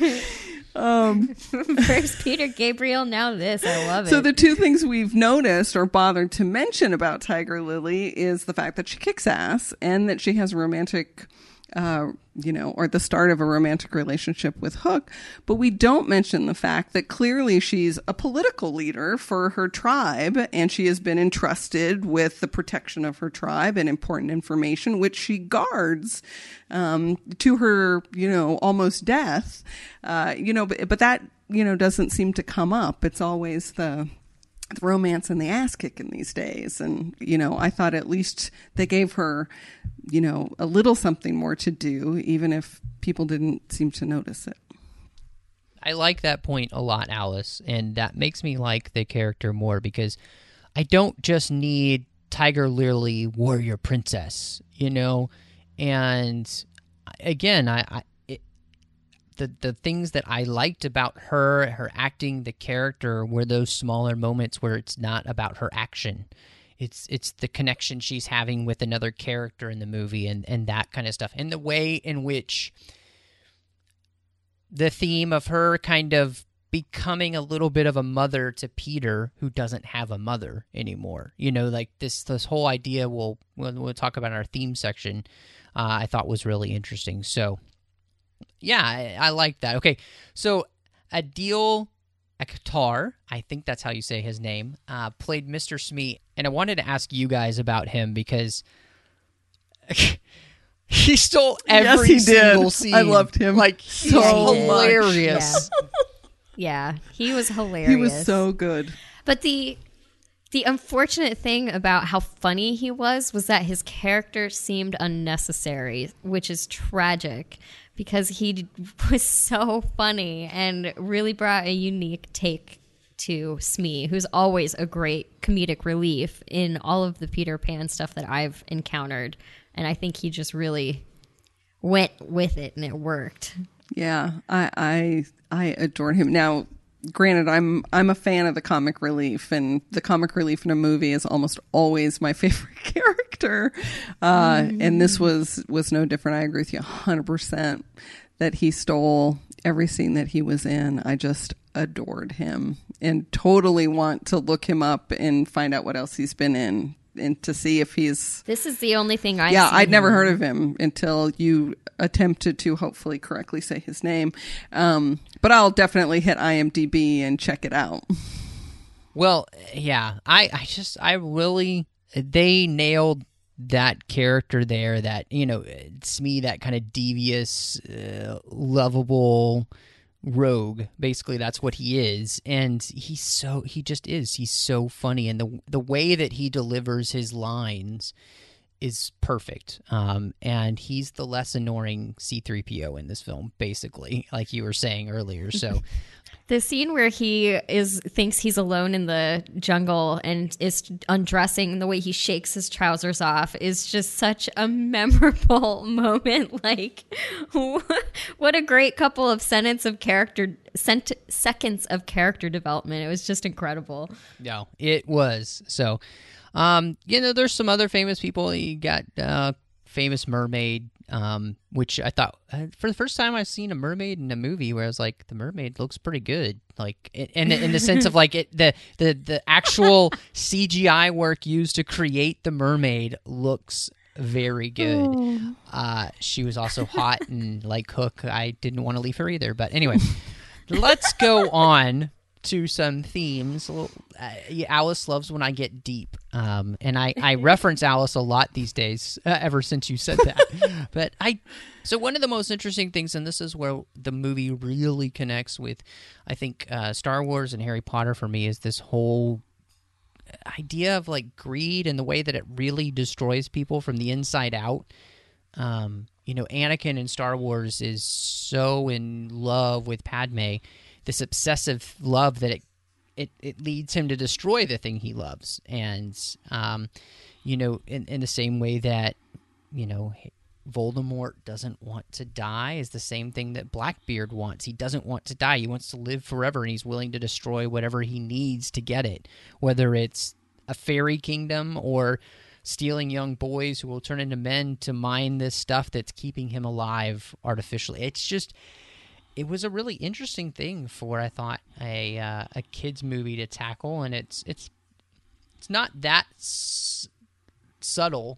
Um, First Peter Gabriel, now this. I love it. So the two things we've noticed or bothered to mention about Tiger Lily is the fact that she kicks ass and that she has romantic, uh, you know, or the start of a romantic relationship with Hook. But we don't mention the fact that clearly she's a political leader for her tribe and she has been entrusted with the protection of her tribe and important information, which she guards um, to her, you know, almost death. Uh, you know, but, but that, you know, doesn't seem to come up. It's always the, the romance and the ass kicking these days. And, you know, I thought at least they gave her, you know, a little something more to do, even if people didn't seem to notice it. I like that point a lot, Alice, and that makes me like the character more because I don't just need Tiger Lily warrior princess, you know, and again, I, I the the things that I liked about her, her acting, the character, were those smaller moments where it's not about her action. It's it's the connection she's having with another character in the movie and, and that kind of stuff. And the way in which the theme of her kind of becoming a little bit of a mother to Peter who doesn't have a mother anymore. You know, like this this whole idea we'll we'll, we'll talk about in our theme section. Uh, I thought was really interesting. So, yeah, I, I like that. Okay, so Adil Akhtar, I think that's how you say his name, uh, played Mr. Smee, and I wanted to ask you guys about him because he stole every Yes, he did. single scene. I loved him Like so so much. hilarious. yeah, he was hilarious. He was so good. But the The unfortunate thing about how funny he was was that his character seemed unnecessary, which is tragic because he was so funny and really brought a unique take to Smee, who's always a great comedic relief in all of the Peter Pan stuff that I've encountered. And I think he just really went with it and it worked. Yeah, I I I adored him. Now, granted, I'm I'm a fan of the comic relief, and the comic relief in a movie is almost always my favorite character. Uh, And this was was no different. I agree with you 100 percent that he stole every scene that he was in. I just adored him and totally want to look him up and find out what else he's been in and to see if he's This is the only thing I yeah, I'd never heard of him until you attempted to hopefully correctly say his name. Um, but I'll definitely hit IMDb and check it out. Well, yeah, I, I just, I really, they nailed that character there. That you know, it's me that kind of devious, uh, lovable rogue. Basically, that's what he is, and he's so he just is. He's so funny, and the the way that he delivers his lines is perfect. Um, and he's the less annoying C3PO in this film, basically, like you were saying earlier. So. The scene where he is thinks he's alone in the jungle and is undressing the way he shakes his trousers off is just such a memorable moment. Like, what a great couple of sentence of character cent- seconds of character development. It was just incredible. No, it was. So, um, you know, there's some other famous people. You got uh, famous mermaid, um, which I thought uh, for the first time I've seen a mermaid in a movie where I was like, the mermaid looks pretty good. Like, in in the sense of like it, the the the actual CGI work used to create the mermaid looks very good. Uh, she was also hot and like Hook. I didn't want to leave her either. But anyway, let's go on to some themes. Uh, Alice loves when I get deep, um, and I, I reference Alice a lot these days. Uh, ever since you said that, but I. So one of the most interesting things, and this is where the movie really connects with, I think, uh, Star Wars and Harry Potter for me is this whole idea of like greed and the way that it really destroys people from the inside out. Um, you know, Anakin in Star Wars is so in love with Padme, this obsessive love that it it, it leads him to destroy the thing he loves. And um, you know, in, in the same way that, you know, Voldemort doesn't want to die is the same thing that Blackbeard wants. He doesn't want to die. He wants to live forever and he's willing to destroy whatever he needs to get it, whether it's a fairy kingdom or stealing young boys who will turn into men to mine this stuff that's keeping him alive artificially. It's just it was a really interesting thing for I thought a uh, a kids movie to tackle and it's it's it's not that s- subtle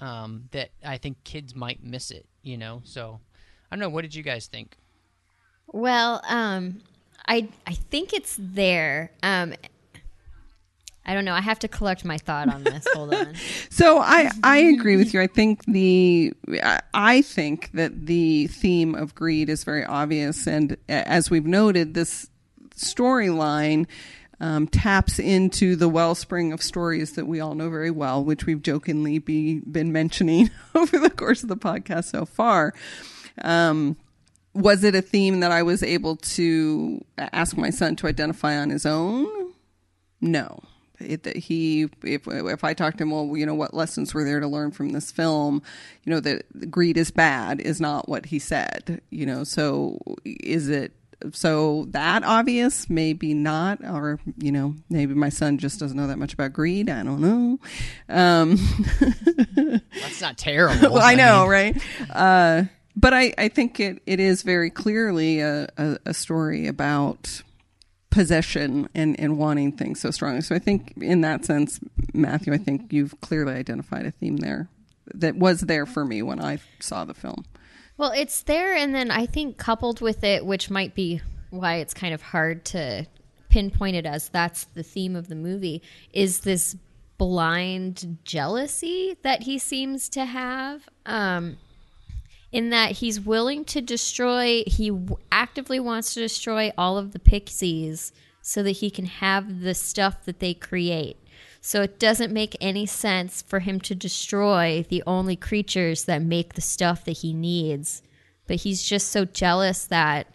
um, that I think kids might miss it, you know. So I don't know. What did you guys think? Well, um, I I think it's there. Um, I don't know. I have to collect my thought on this. Hold on. So I I agree with you. I think the I- think that the theme of greed is very obvious, and as we've noted, this storyline. Um, taps into the wellspring of stories that we all know very well, which we've jokingly be, been mentioning over the course of the podcast so far. Um, was it a theme that I was able to ask my son to identify on his own? No. It, that he, if if I talked to him, well, you know, what lessons were there to learn from this film? You know, that greed is bad is not what he said. You know, so is it so that obvious? Maybe not, or you know, maybe my son just doesn't know that much about greed. I don't know. Um, That's not terrible. well, I know, right? Uh, but I, I think it, it is very clearly a, a, a story about possession and, and wanting things so strongly. So I think in that sense, Matthew, I think you've clearly identified a theme there that was there for me when I saw the film. Well, it's there, and then I think coupled with it, which might be why it's kind of hard to pinpoint it as that's the theme of the movie, is this blind jealousy that he seems to have. Um, in that he's willing to destroy, he actively wants to destroy all of the pixies so that he can have the stuff that they create. So it doesn't make any sense for him to destroy the only creatures that make the stuff that he needs. But he's just so jealous that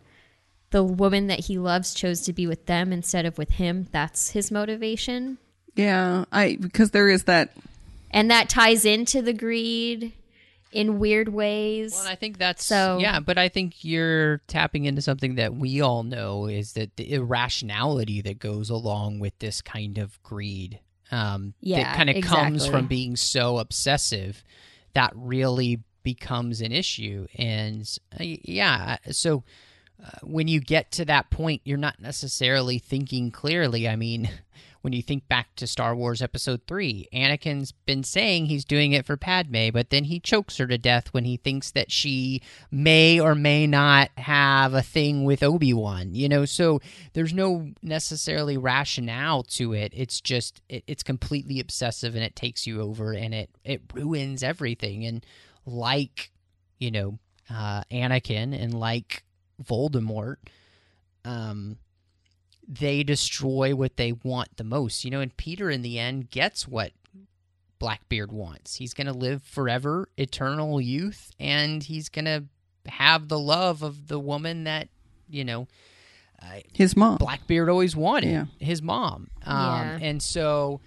the woman that he loves chose to be with them instead of with him. That's his motivation. Yeah, I because there is that And that ties into the greed in weird ways. Well, I think that's So- yeah, but I think you're tapping into something that we all know is that the irrationality that goes along with this kind of greed. Um, Yeah, that kind of comes from being so obsessive that really becomes an issue. And uh, yeah, so when you get to that point, you're not necessarily thinking clearly. I mean, when you think back to Star Wars Episode 3, Anakin's been saying he's doing it for Padme, but then he chokes her to death when he thinks that she may or may not have a thing with Obi Wan. You know, so there's no necessarily rationale to it. It's just, it, it's completely obsessive and it takes you over and it, it ruins everything. And like, you know, uh, Anakin and like Voldemort, um, they destroy what they want the most. You know, and Peter in the end gets what Blackbeard wants. He's going to live forever, eternal youth, and he's going to have the love of the woman that, you know, his mom. Blackbeard always wanted, Yeah. his mom. Um, Yeah. And so,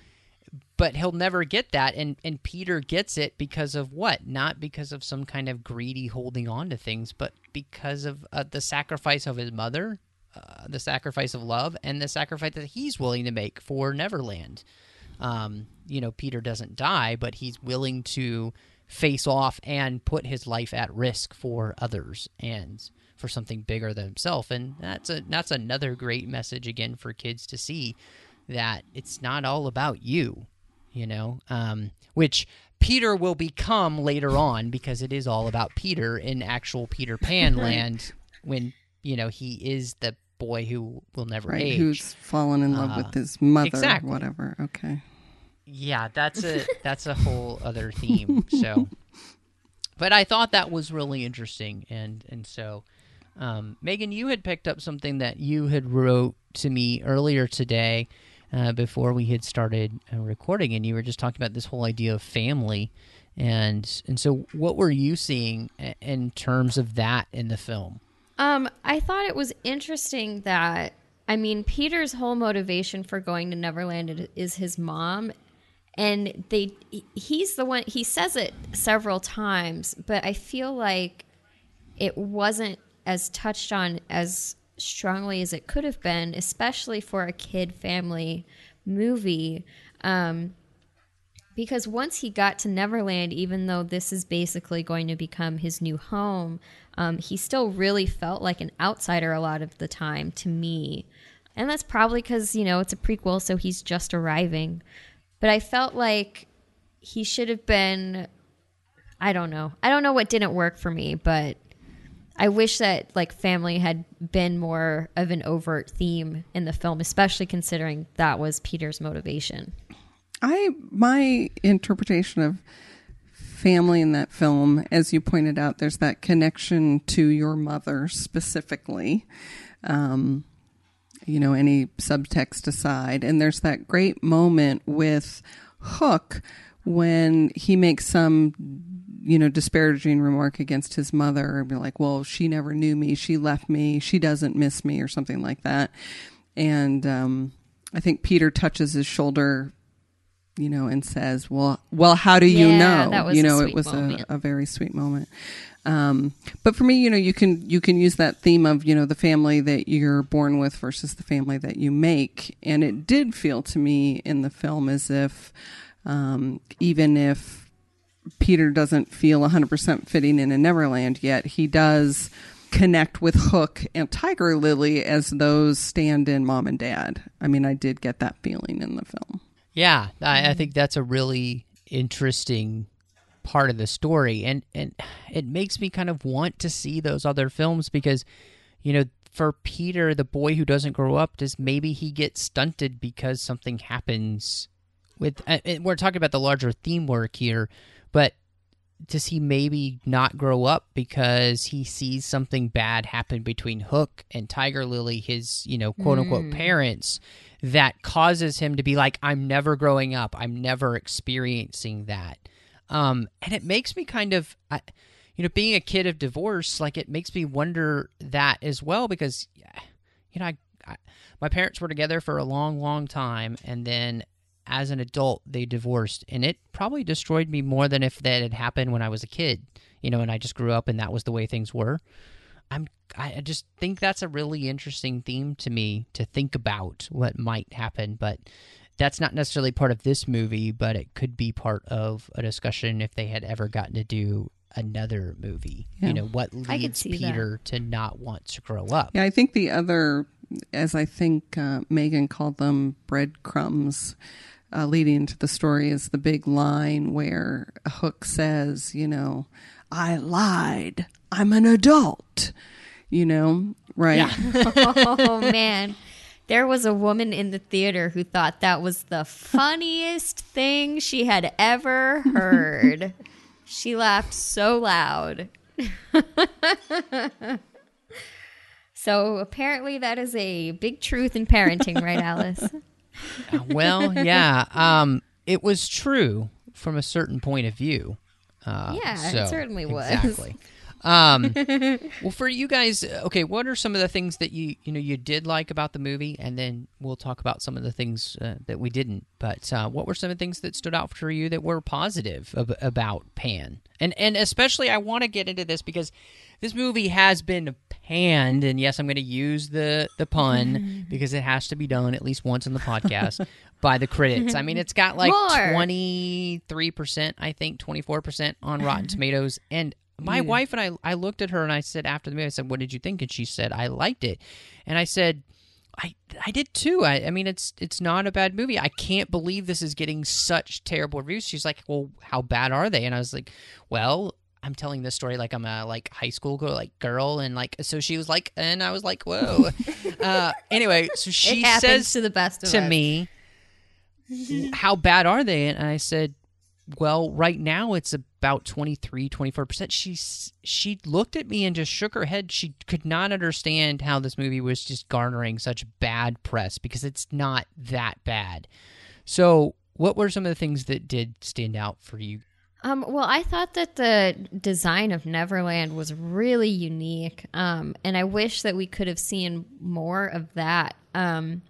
but he'll never get that. And, and Peter gets it because of what? Not because of some kind of greedy holding on to things, but because of uh, the sacrifice of his mother, uh, the sacrifice of love, and the sacrifice that he's willing to make for Neverland. Um, you know, Peter doesn't die, but he's willing to face off and put his life at risk for others and for something bigger than himself. And that's a that's another great message again for kids to see that it's not all about you, you know, um, which Peter will become later on because it is all about Peter in actual Peter Pan land when you know he is the boy who will never right, age. who's fallen in love Uh, with his mother exactly. or whatever. Okay. Yeah, that's a that's a whole other theme. So, but I thought that was really interesting, and and so, um, Megan, you had picked up something that you had wrote to me earlier today, uh, before we had started uh, recording, and you were just talking about this whole idea of family, and and so, what were you seeing in terms of that in the film? Um, I thought it was interesting that I mean Peter's whole motivation for going to Neverland is his mom, and they he's the one he says it several times, but I feel like it wasn't as touched on as strongly as it could have been, especially for a kid family movie. Um, because once he got to Neverland, even though this is basically going to become his new home, um, he still really felt like an outsider a lot of the time to me. And that's probably because, you know, it's a prequel, so he's just arriving. But I felt like he should have been. I don't know. I don't know what didn't work for me, but I wish that like family had been more of an overt theme in the film, especially considering that was Peter's motivation. I my interpretation of family in that film, as you pointed out, there's that connection to your mother specifically. Um, you know, any subtext aside, and there's that great moment with Hook when he makes some you know disparaging remark against his mother and be like well she never knew me. She left me. She doesn't miss me or something like that. And um, i think peter touches his shoulder you know and says well well how do you Yeah, know? that was you know it was a, a very sweet moment. Um, but for me you know you can you can use that theme of you know the family that you're born with versus the family that you make. And it did feel to me in the film as if um, even if Peter doesn't feel 100% fitting in a Neverland yet, he does connect with Hook and Tiger Lily as those stand in mom and dad. I mean, I did get that feeling in the film. Yeah, I, I think that's a really interesting part of the story, and and it makes me kind of want to see those other films because, you know, for Peter, the boy who doesn't grow up, does maybe he gets stunted because something happens with. Uh, we're talking about the larger theme work here, but does he maybe not grow up because he sees something bad happen between Hook and Tiger Lily, his, you know, quote unquote parents, that causes him to be like, I'm never growing up. I'm never experiencing that. Um, and it makes me kind of, I, you know, being a kid of divorce, like it makes me wonder that as well because, you know, I, I, my parents were together for a long, long time, and then as an adult they divorced, and it probably destroyed me more than if that had happened when I was a kid, you know, and I just grew up and that was the way things were. I'm I just think that's a really interesting theme to me to think about what might happen, but that's not necessarily part of this movie, but it could be part of a discussion if they had ever gotten to do another movie. Yeah. You know, what leads see that. Peter to not want to grow up. Yeah, I think the other, as I think uh, Megan called them, breadcrumbs uh, leading into the story is the big line where Hook says, you know, I lied. I'm an adult. You know, right? oh man. There was a woman in the theater who thought that was the funniest thing she had ever heard. she laughed so loud. so apparently that is a big truth in parenting, right, Alice? Well, yeah. Um, it was true from a certain point of view. Uh, Yeah, it certainly was. Exactly. Um, well, for you guys, okay, what are some of the things that you you know you did like about the movie, and then we'll talk about some of the things uh, that we didn't. But uh, what were some of the things that stood out for you that were positive ab- about Pan? And and especially, I want to get into this because this movie has been panned, and yes, I'm going to use the the pun because it has to be done at least once in the podcast by the critics. I mean, it's got like twenty three percent, I think, twenty four percent on Rotten Tomatoes, and my wife and I, I looked at her and I said after the movie, I said, "What did you think?" And she said, "I liked it," and I said. I, I did too. I, I mean, it's it's not a bad movie. I can't believe this is getting such terrible reviews. She's like, "Well, how bad are they?" And I was like, "Well, I'm telling this story like I'm a like high school girl, like girl, and like so she was like, and I was like, whoa. uh, anyway, so she says to the best of to us. me, how bad are they? And I said, well, right now it's about 23, 24%. She she looked at me and just shook her head. She could not understand how this movie was just garnering such bad press because it's not that bad. So, what were some of the things that did stand out for you? Um, well, I thought that the design of Neverland was really unique, um, and I wish that we could have seen more of that. Um,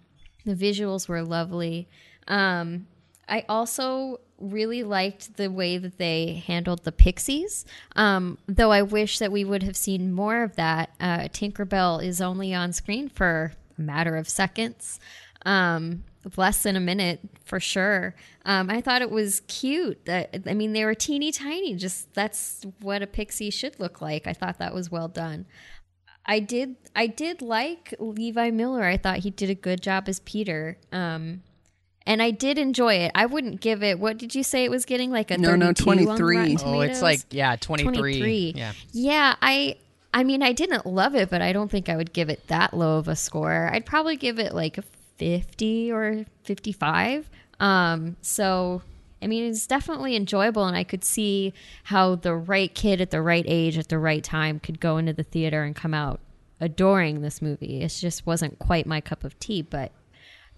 the visuals were lovely. Um, I also really liked the way that they handled the pixies, um, though I wish that we would have seen more of that. Uh, Tinkerbell is only on screen for a matter of seconds. Um, less than a minute for sure. Um, I thought it was cute. That I mean, they were teeny tiny. Just that's what a pixie should look like. I thought that was well done. I did. I did like Levi Miller. I thought he did a good job as Peter. Um, and I did enjoy it. I wouldn't give it. What did you say it was getting? Like a No, no, 32 on 23. Oh, it's like, yeah, 23. 23. Yeah. Yeah, I I mean, I didn't love it, but I don't think I would give it that low of a score. I'd probably give it like a 50 or 55. Um, so I mean, it's definitely enjoyable and I could see how the right kid at the right age at the right time could go into the theater and come out adoring this movie. It just wasn't quite my cup of tea, but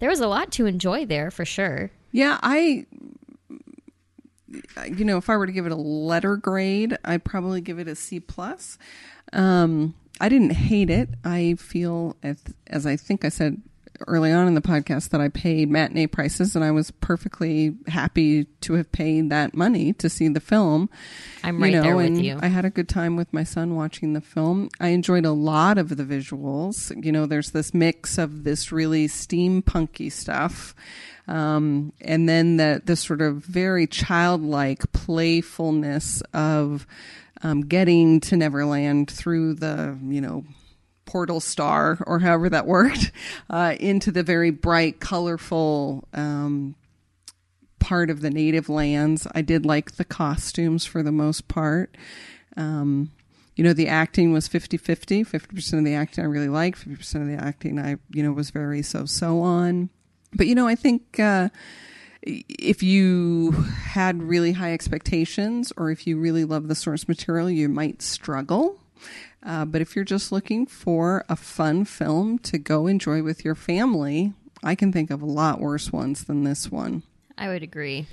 there was a lot to enjoy there for sure. Yeah, I you know, if I were to give it a letter grade, I'd probably give it a C plus. Um, I didn't hate it. I feel, as, as I think I said early on in the podcast, that I paid matinee prices, and I was perfectly happy to have paid that money to see the film. I'm right there with you. I had a good time with my son watching the film. I enjoyed a lot of the visuals. You know, there's this mix of this really steampunky stuff. Um, and then the, the sort of very childlike playfulness of um, getting to Neverland through the, you know, portal star or however that worked uh, into the very bright, colorful um, part of the native lands. I did like the costumes for the most part. Um, you know, the acting was 50 50. 50% of the acting I really liked, 50% of the acting I, you know, was very so so on. But, you know, I think. Uh, if you had really high expectations or if you really love the source material, you might struggle. Uh, but if you're just looking for a fun film to go enjoy with your family, I can think of a lot worse ones than this one. I would agree.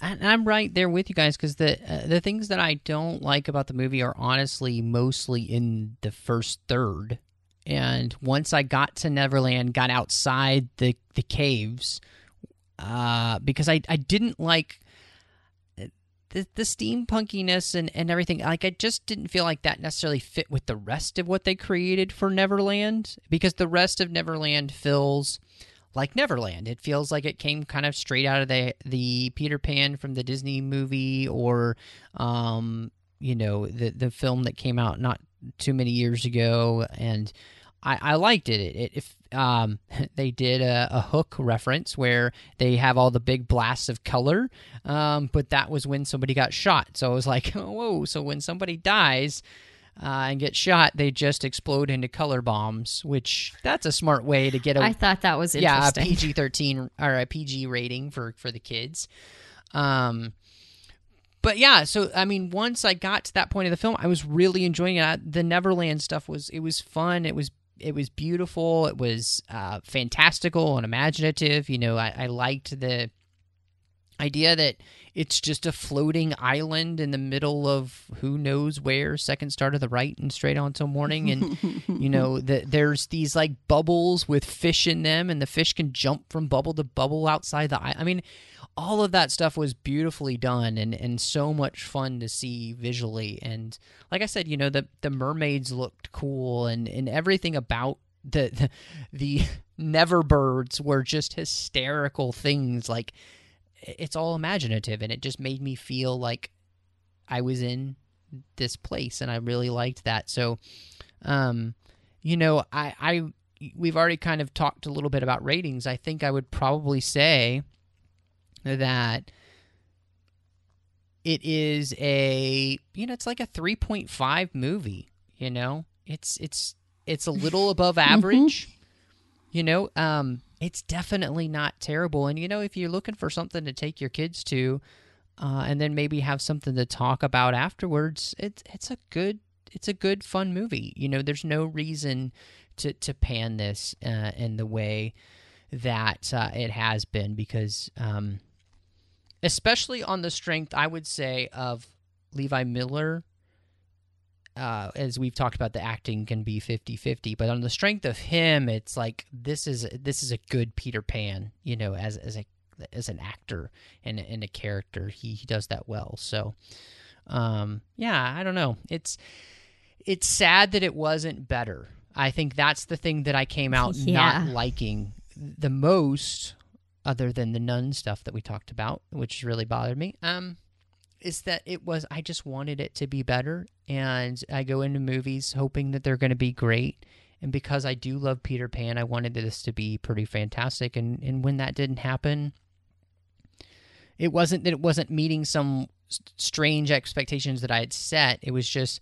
And I'm right there with you guys because the uh, the things that I don't like about the movie are honestly mostly in the first third. And once I got to Neverland, got outside the the caves, uh, because I I didn't like the the steampunkiness and and everything. Like I just didn't feel like that necessarily fit with the rest of what they created for Neverland because the rest of Neverland feels like Neverland. It feels like it came kind of straight out of the the Peter Pan from the Disney movie, or um, you know, the the film that came out not too many years ago, and I, I liked it. It, it if um, they did a, a, hook reference where they have all the big blasts of color, um, but that was when somebody got shot. So I was like, oh, whoa! So when somebody dies, uh, and get shot, they just explode into color bombs, which that's a smart way to get a. I thought that was yeah a. PG thirteen or a PG rating for for the kids. Um, but yeah, so I mean, once I got to that point of the film, I was really enjoying it. The Neverland stuff was it was fun. It was it was beautiful. It was uh, fantastical and imaginative. You know, I, I liked the idea that it's just a floating island in the middle of who knows where second star to the right and straight on till morning and you know the, there's these like bubbles with fish in them and the fish can jump from bubble to bubble outside the i mean all of that stuff was beautifully done and, and so much fun to see visually and like i said you know the, the mermaids looked cool and, and everything about the, the the never birds were just hysterical things like it's all imaginative and it just made me feel like I was in this place and I really liked that. So um you know, I I we've already kind of talked a little bit about ratings. I think I would probably say that it is a you know, it's like a 3.5 movie, you know? It's it's it's a little above average. You know, um it's definitely not terrible. And you know, if you're looking for something to take your kids to, uh, and then maybe have something to talk about afterwards, it's it's a good it's a good fun movie. You know, there's no reason to to pan this uh, in the way that uh, it has been because, um, especially on the strength, I would say of Levi Miller uh, as we've talked about, the acting can be 50-50, but on the strength of him, it's like this is this is a good Peter Pan, you know, as as a as an actor and and a character, he he does that well. So, um, yeah, I don't know. It's it's sad that it wasn't better. I think that's the thing that I came out Yeah. not liking the most, other than the nun stuff that we talked about, which really bothered me. Um, is that it was I just wanted it to be better. And I go into movies hoping that they're going to be great. And because I do love Peter Pan I wanted this to be pretty fantastic. And and when that didn't happen it wasn't that it wasn't meeting some strange expectations that I had set. It was just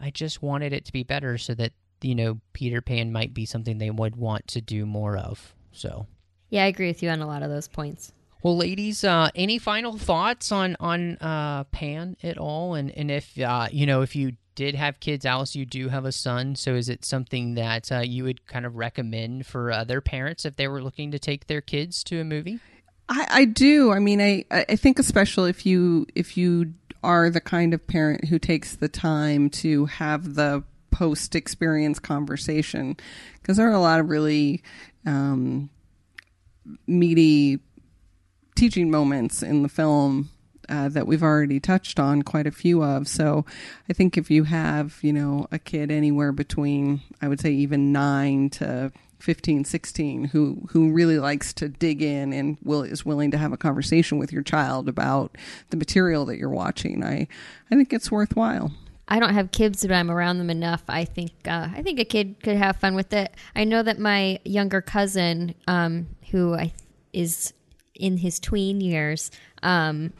I just wanted it to be better so that you know Peter Pan might be something they would want to do more of. So Yeah, I agree with you on a lot of those points. well, ladies, uh, any final thoughts on on uh, Pan at all? And and if uh, you know if you did have kids, Alice, you do have a son. So is it something that uh, you would kind of recommend for other parents if they were looking to take their kids to a movie? I, I do. I mean, I, I think especially if you if you are the kind of parent who takes the time to have the post experience conversation, because there are a lot of really um, meaty teaching moments in the film uh, that we've already touched on quite a few of. So I think if you have, you know, a kid anywhere between, I would say even nine to 15, 16, who, who really likes to dig in and will, is willing to have a conversation with your child about the material that you're watching, I, I think it's worthwhile. I don't have kids, but I'm around them enough. I think uh, I think a kid could have fun with it. I know that my younger cousin, um, who I is in his tween years, um,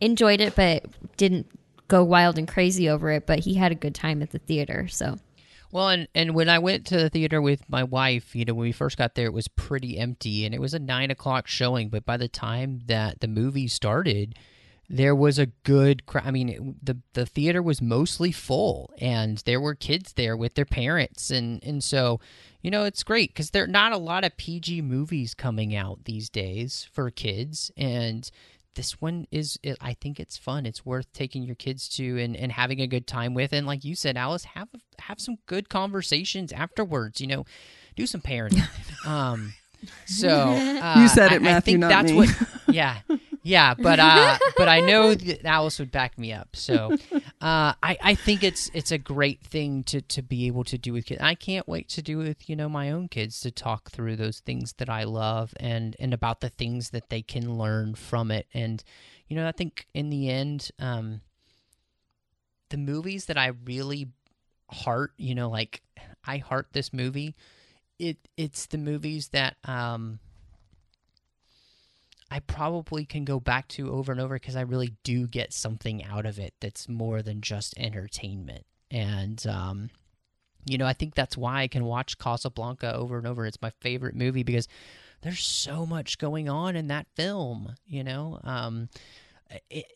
enjoyed it, but didn't go wild and crazy over it. But he had a good time at the theater. So Well, and, and when I went to the theater with my wife, you know, when we first got there, it was pretty empty, and it was a nine o'clock showing. But by the time that the movie started, there was a good crowd. I mean, it, the the theater was mostly full, and there were kids there with their parents, and and so, you know, it's great because there are not a lot of PG movies coming out these days for kids, and this one is it, i think it's fun. It's worth taking your kids to and, and having a good time with. And like you said alice have have some good conversations afterwards you know do some parenting. Um so uh, You said it, I, I think not that's me. what yeah. Yeah but uh but i know that alice would back me up. So uh i i think it's it's a great thing to to be able to do with kids. I can't wait to do with you know my own kids to talk through those things that i love and and about the things that they can learn from it. And you know i think in the end um the movies that i really heart you know like i heart this movie it it's the movies that um I probably can go back to over and over because I really do get something out of it that's more than just entertainment. And um you know, I think that's why I can watch Casablanca over and over. It's my favorite movie because there's so much going on in that film, you know. Um it,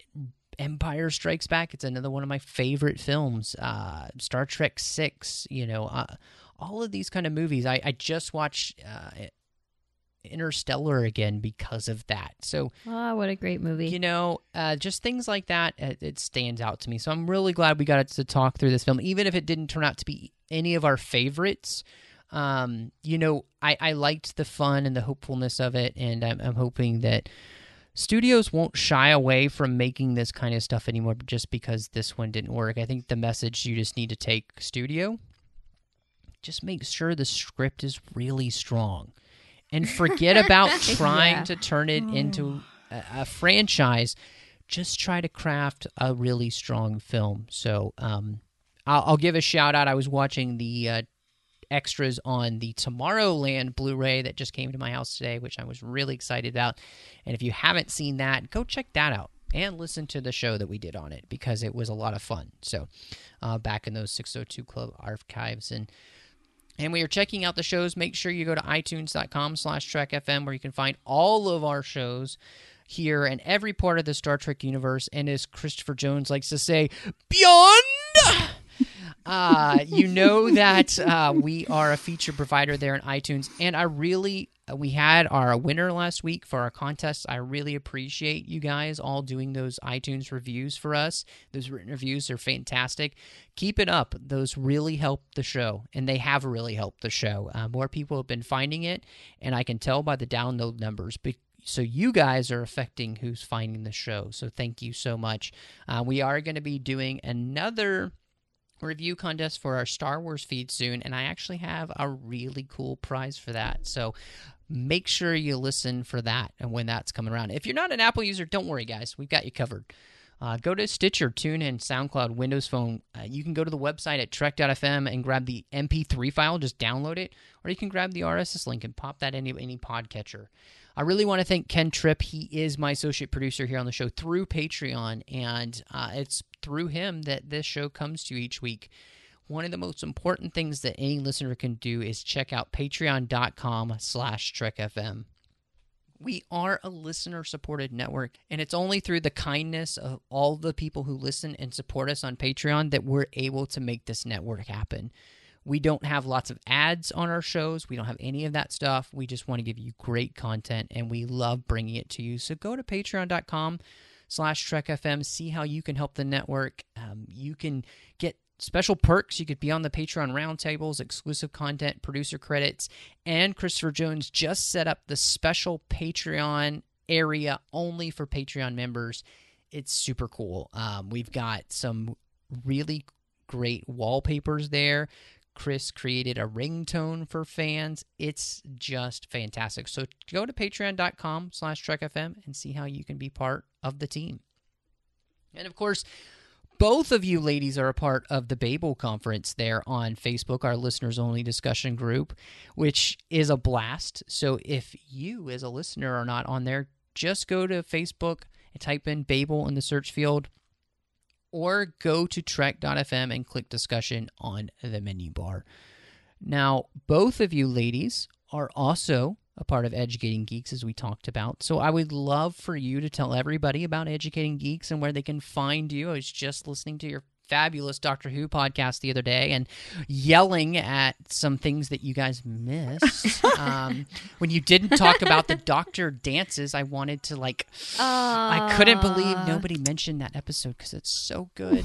Empire Strikes Back. It's another one of my favorite films. Uh, Star Trek Six. You know, uh, all of these kind of movies. I, I just watched uh, Interstellar again because of that. So Oh, what a great movie. you know, uh, just things like that. It, it stands out to me. So I'm really glad we got to talk through this film, even if it didn't turn out to be any of our favorites. Um, you know, I, I liked the fun and the hopefulness of it, and I'm, I'm hoping that studios won't shy away from making this kind of stuff anymore just because this one didn't work. I think the message you just need to take studio just make sure the script is really strong and forget about trying Yeah. to turn it into a, a franchise. Just try to craft a really strong film. So um, I'll, I'll give a shout out. I was watching the uh, extras on the tomorrowland blu-ray that just came to my house today which i was really excited about. And if you haven't seen that go check that out and listen to the show that we did on it because it was a lot of fun. So uh, back in those 602 club archives and and when you're checking out the shows, make sure you go to itunes.com slash Trek FM where you can find all of our shows here and every part of the Star Trek universe. And as Christopher Jones likes to say, beyond. Uh, you know that uh, we are a feature provider there in iTunes, and I really we had our winner last week for our contest. I really appreciate you guys all doing those iTunes reviews for us. Those written reviews are fantastic. Keep it up; those really help the show, and they have really helped the show. Uh, more people have been finding it, and I can tell by the download numbers. But so you guys are affecting who's finding the show. So thank you so much. Uh, we are going to be doing another review contest for our Star Wars feed soon, and I actually have a really cool prize for that. So make sure you listen for that and when that's coming around. If you're not an Apple user, don't worry, guys. We've got you covered. Uh, go to Stitcher, TuneIn, SoundCloud, Windows Phone. Uh, you can go to the website at trek.fm and grab the MP3 file, just download it, or you can grab the RSS link and pop that in any, any podcatcher. I really want to thank Ken Tripp. He is my associate producer here on the show through Patreon, and uh, it's through him that this show comes to you each week. One of the most important things that any listener can do is check out patreon.com slash trekfm. We are a listener supported network, and it's only through the kindness of all the people who listen and support us on Patreon that we're able to make this network happen. We don't have lots of ads on our shows. We don't have any of that stuff. We just want to give you great content, and we love bringing it to you. So go to patreon.com slash trekfm, see how you can help the network. Um, you can get special perks. You could be on the Patreon roundtables, exclusive content, producer credits, and Christopher Jones just set up the special Patreon area only for Patreon members. It's super cool. Um, we've got some really great wallpapers there. Chris created a ringtone for fans. It's just fantastic. So go to patreon.com slash trekfm and see how you can be part of the team. And of course, both of you ladies are a part of the Babel conference there on Facebook, our listeners only discussion group, which is a blast. So if you as a listener are not on there, just go to Facebook and type in Babel in the search field or go to trek.fm and click discussion on the menu bar. Now, both of you ladies are also a part of Educating Geeks, as we talked about. So I would love for you to tell everybody about Educating Geeks and where they can find you. I was just listening to your fabulous Doctor Who podcast the other day and yelling at some things that you guys missed. um, when you didn't talk about the Doctor dances, I wanted to like. I couldn't believe nobody mentioned that episode because it's so good.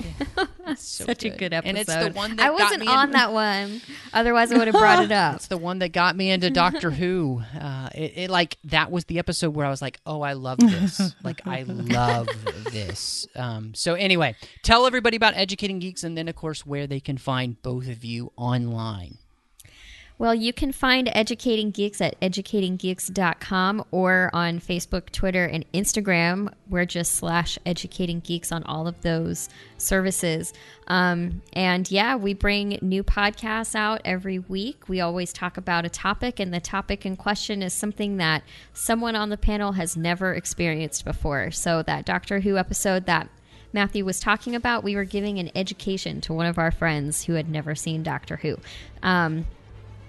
It's so Such a good episode. and it's the one that I wasn't on in- that one. Otherwise, I would have brought it up. It's the one that got me into Doctor Who. Uh, it, it like that was the episode where I was like, "Oh, I love this! like, I love this." Um, so anyway, tell everybody about Educating Geeks, and then of course where they can find both of you online. Well, you can find Educating Geeks at educatinggeeks.com or on Facebook, Twitter, and Instagram. We're just slash Educating Geeks on all of those services. Um, and yeah, we bring new podcasts out every week. We always talk about a topic, and the topic in question is something that someone on the panel has never experienced before. So, that Doctor Who episode that Matthew was talking about, we were giving an education to one of our friends who had never seen Doctor Who. Um,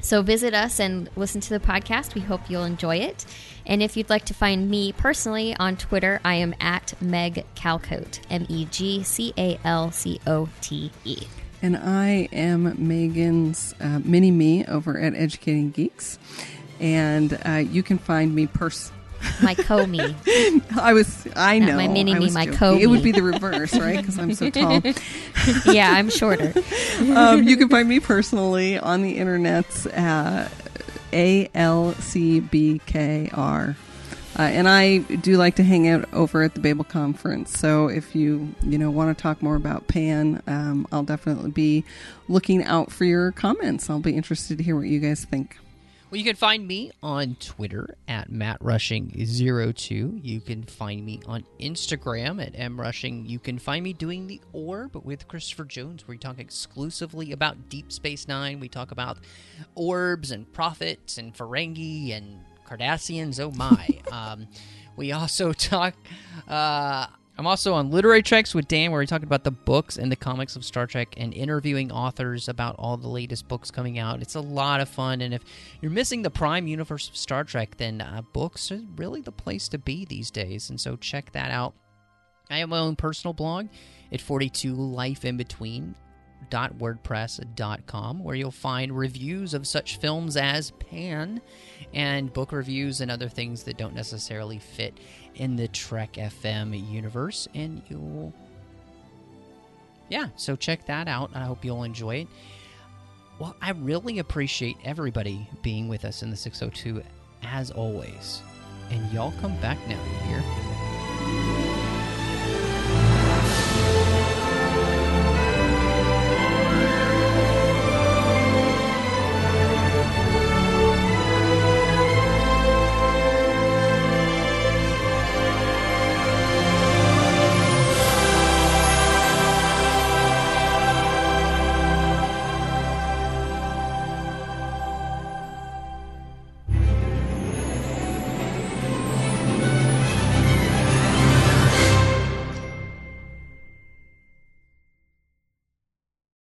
so visit us and listen to the podcast. We hope you'll enjoy it. And if you'd like to find me personally on Twitter, I am at Meg Calcote, M E G C A L C O T E. And I am Megan's uh, mini me over at Educating Geeks. And uh, you can find me pers- My co me. I was, I Not know. my mini I me, was my joking. co-me. It would be the reverse, right? Because I'm so tall. yeah, I'm shorter. um, you can find me personally on the internets at ALCBKR. Uh, and I do like to hang out over at the Babel Conference. So if you you know want to talk more about Pan, um, I'll definitely be looking out for your comments. I'll be interested to hear what you guys think. Well, you can find me on Twitter at MattRushing02. You can find me on Instagram at MRushing. You can find me doing The Orb with Christopher Jones, where we talk exclusively about Deep Space Nine. We talk about orbs and prophets and Ferengi and Cardassians. Oh, my. um, we also talk. Uh, I'm also on Literary Treks with Dan, where we talk about the books and the comics of Star Trek and interviewing authors about all the latest books coming out. It's a lot of fun, and if you're missing the prime universe of Star Trek, then uh, books are really the place to be these days, and so check that out. I have my own personal blog at 42 Life in Between wordpress.com where you'll find reviews of such films as Pan and book reviews and other things that don't necessarily fit in the Trek FM universe and you'll yeah so check that out. I hope you'll enjoy it. Well i really appreciate everybody being with us in the 602 as always and y'all come back now you hear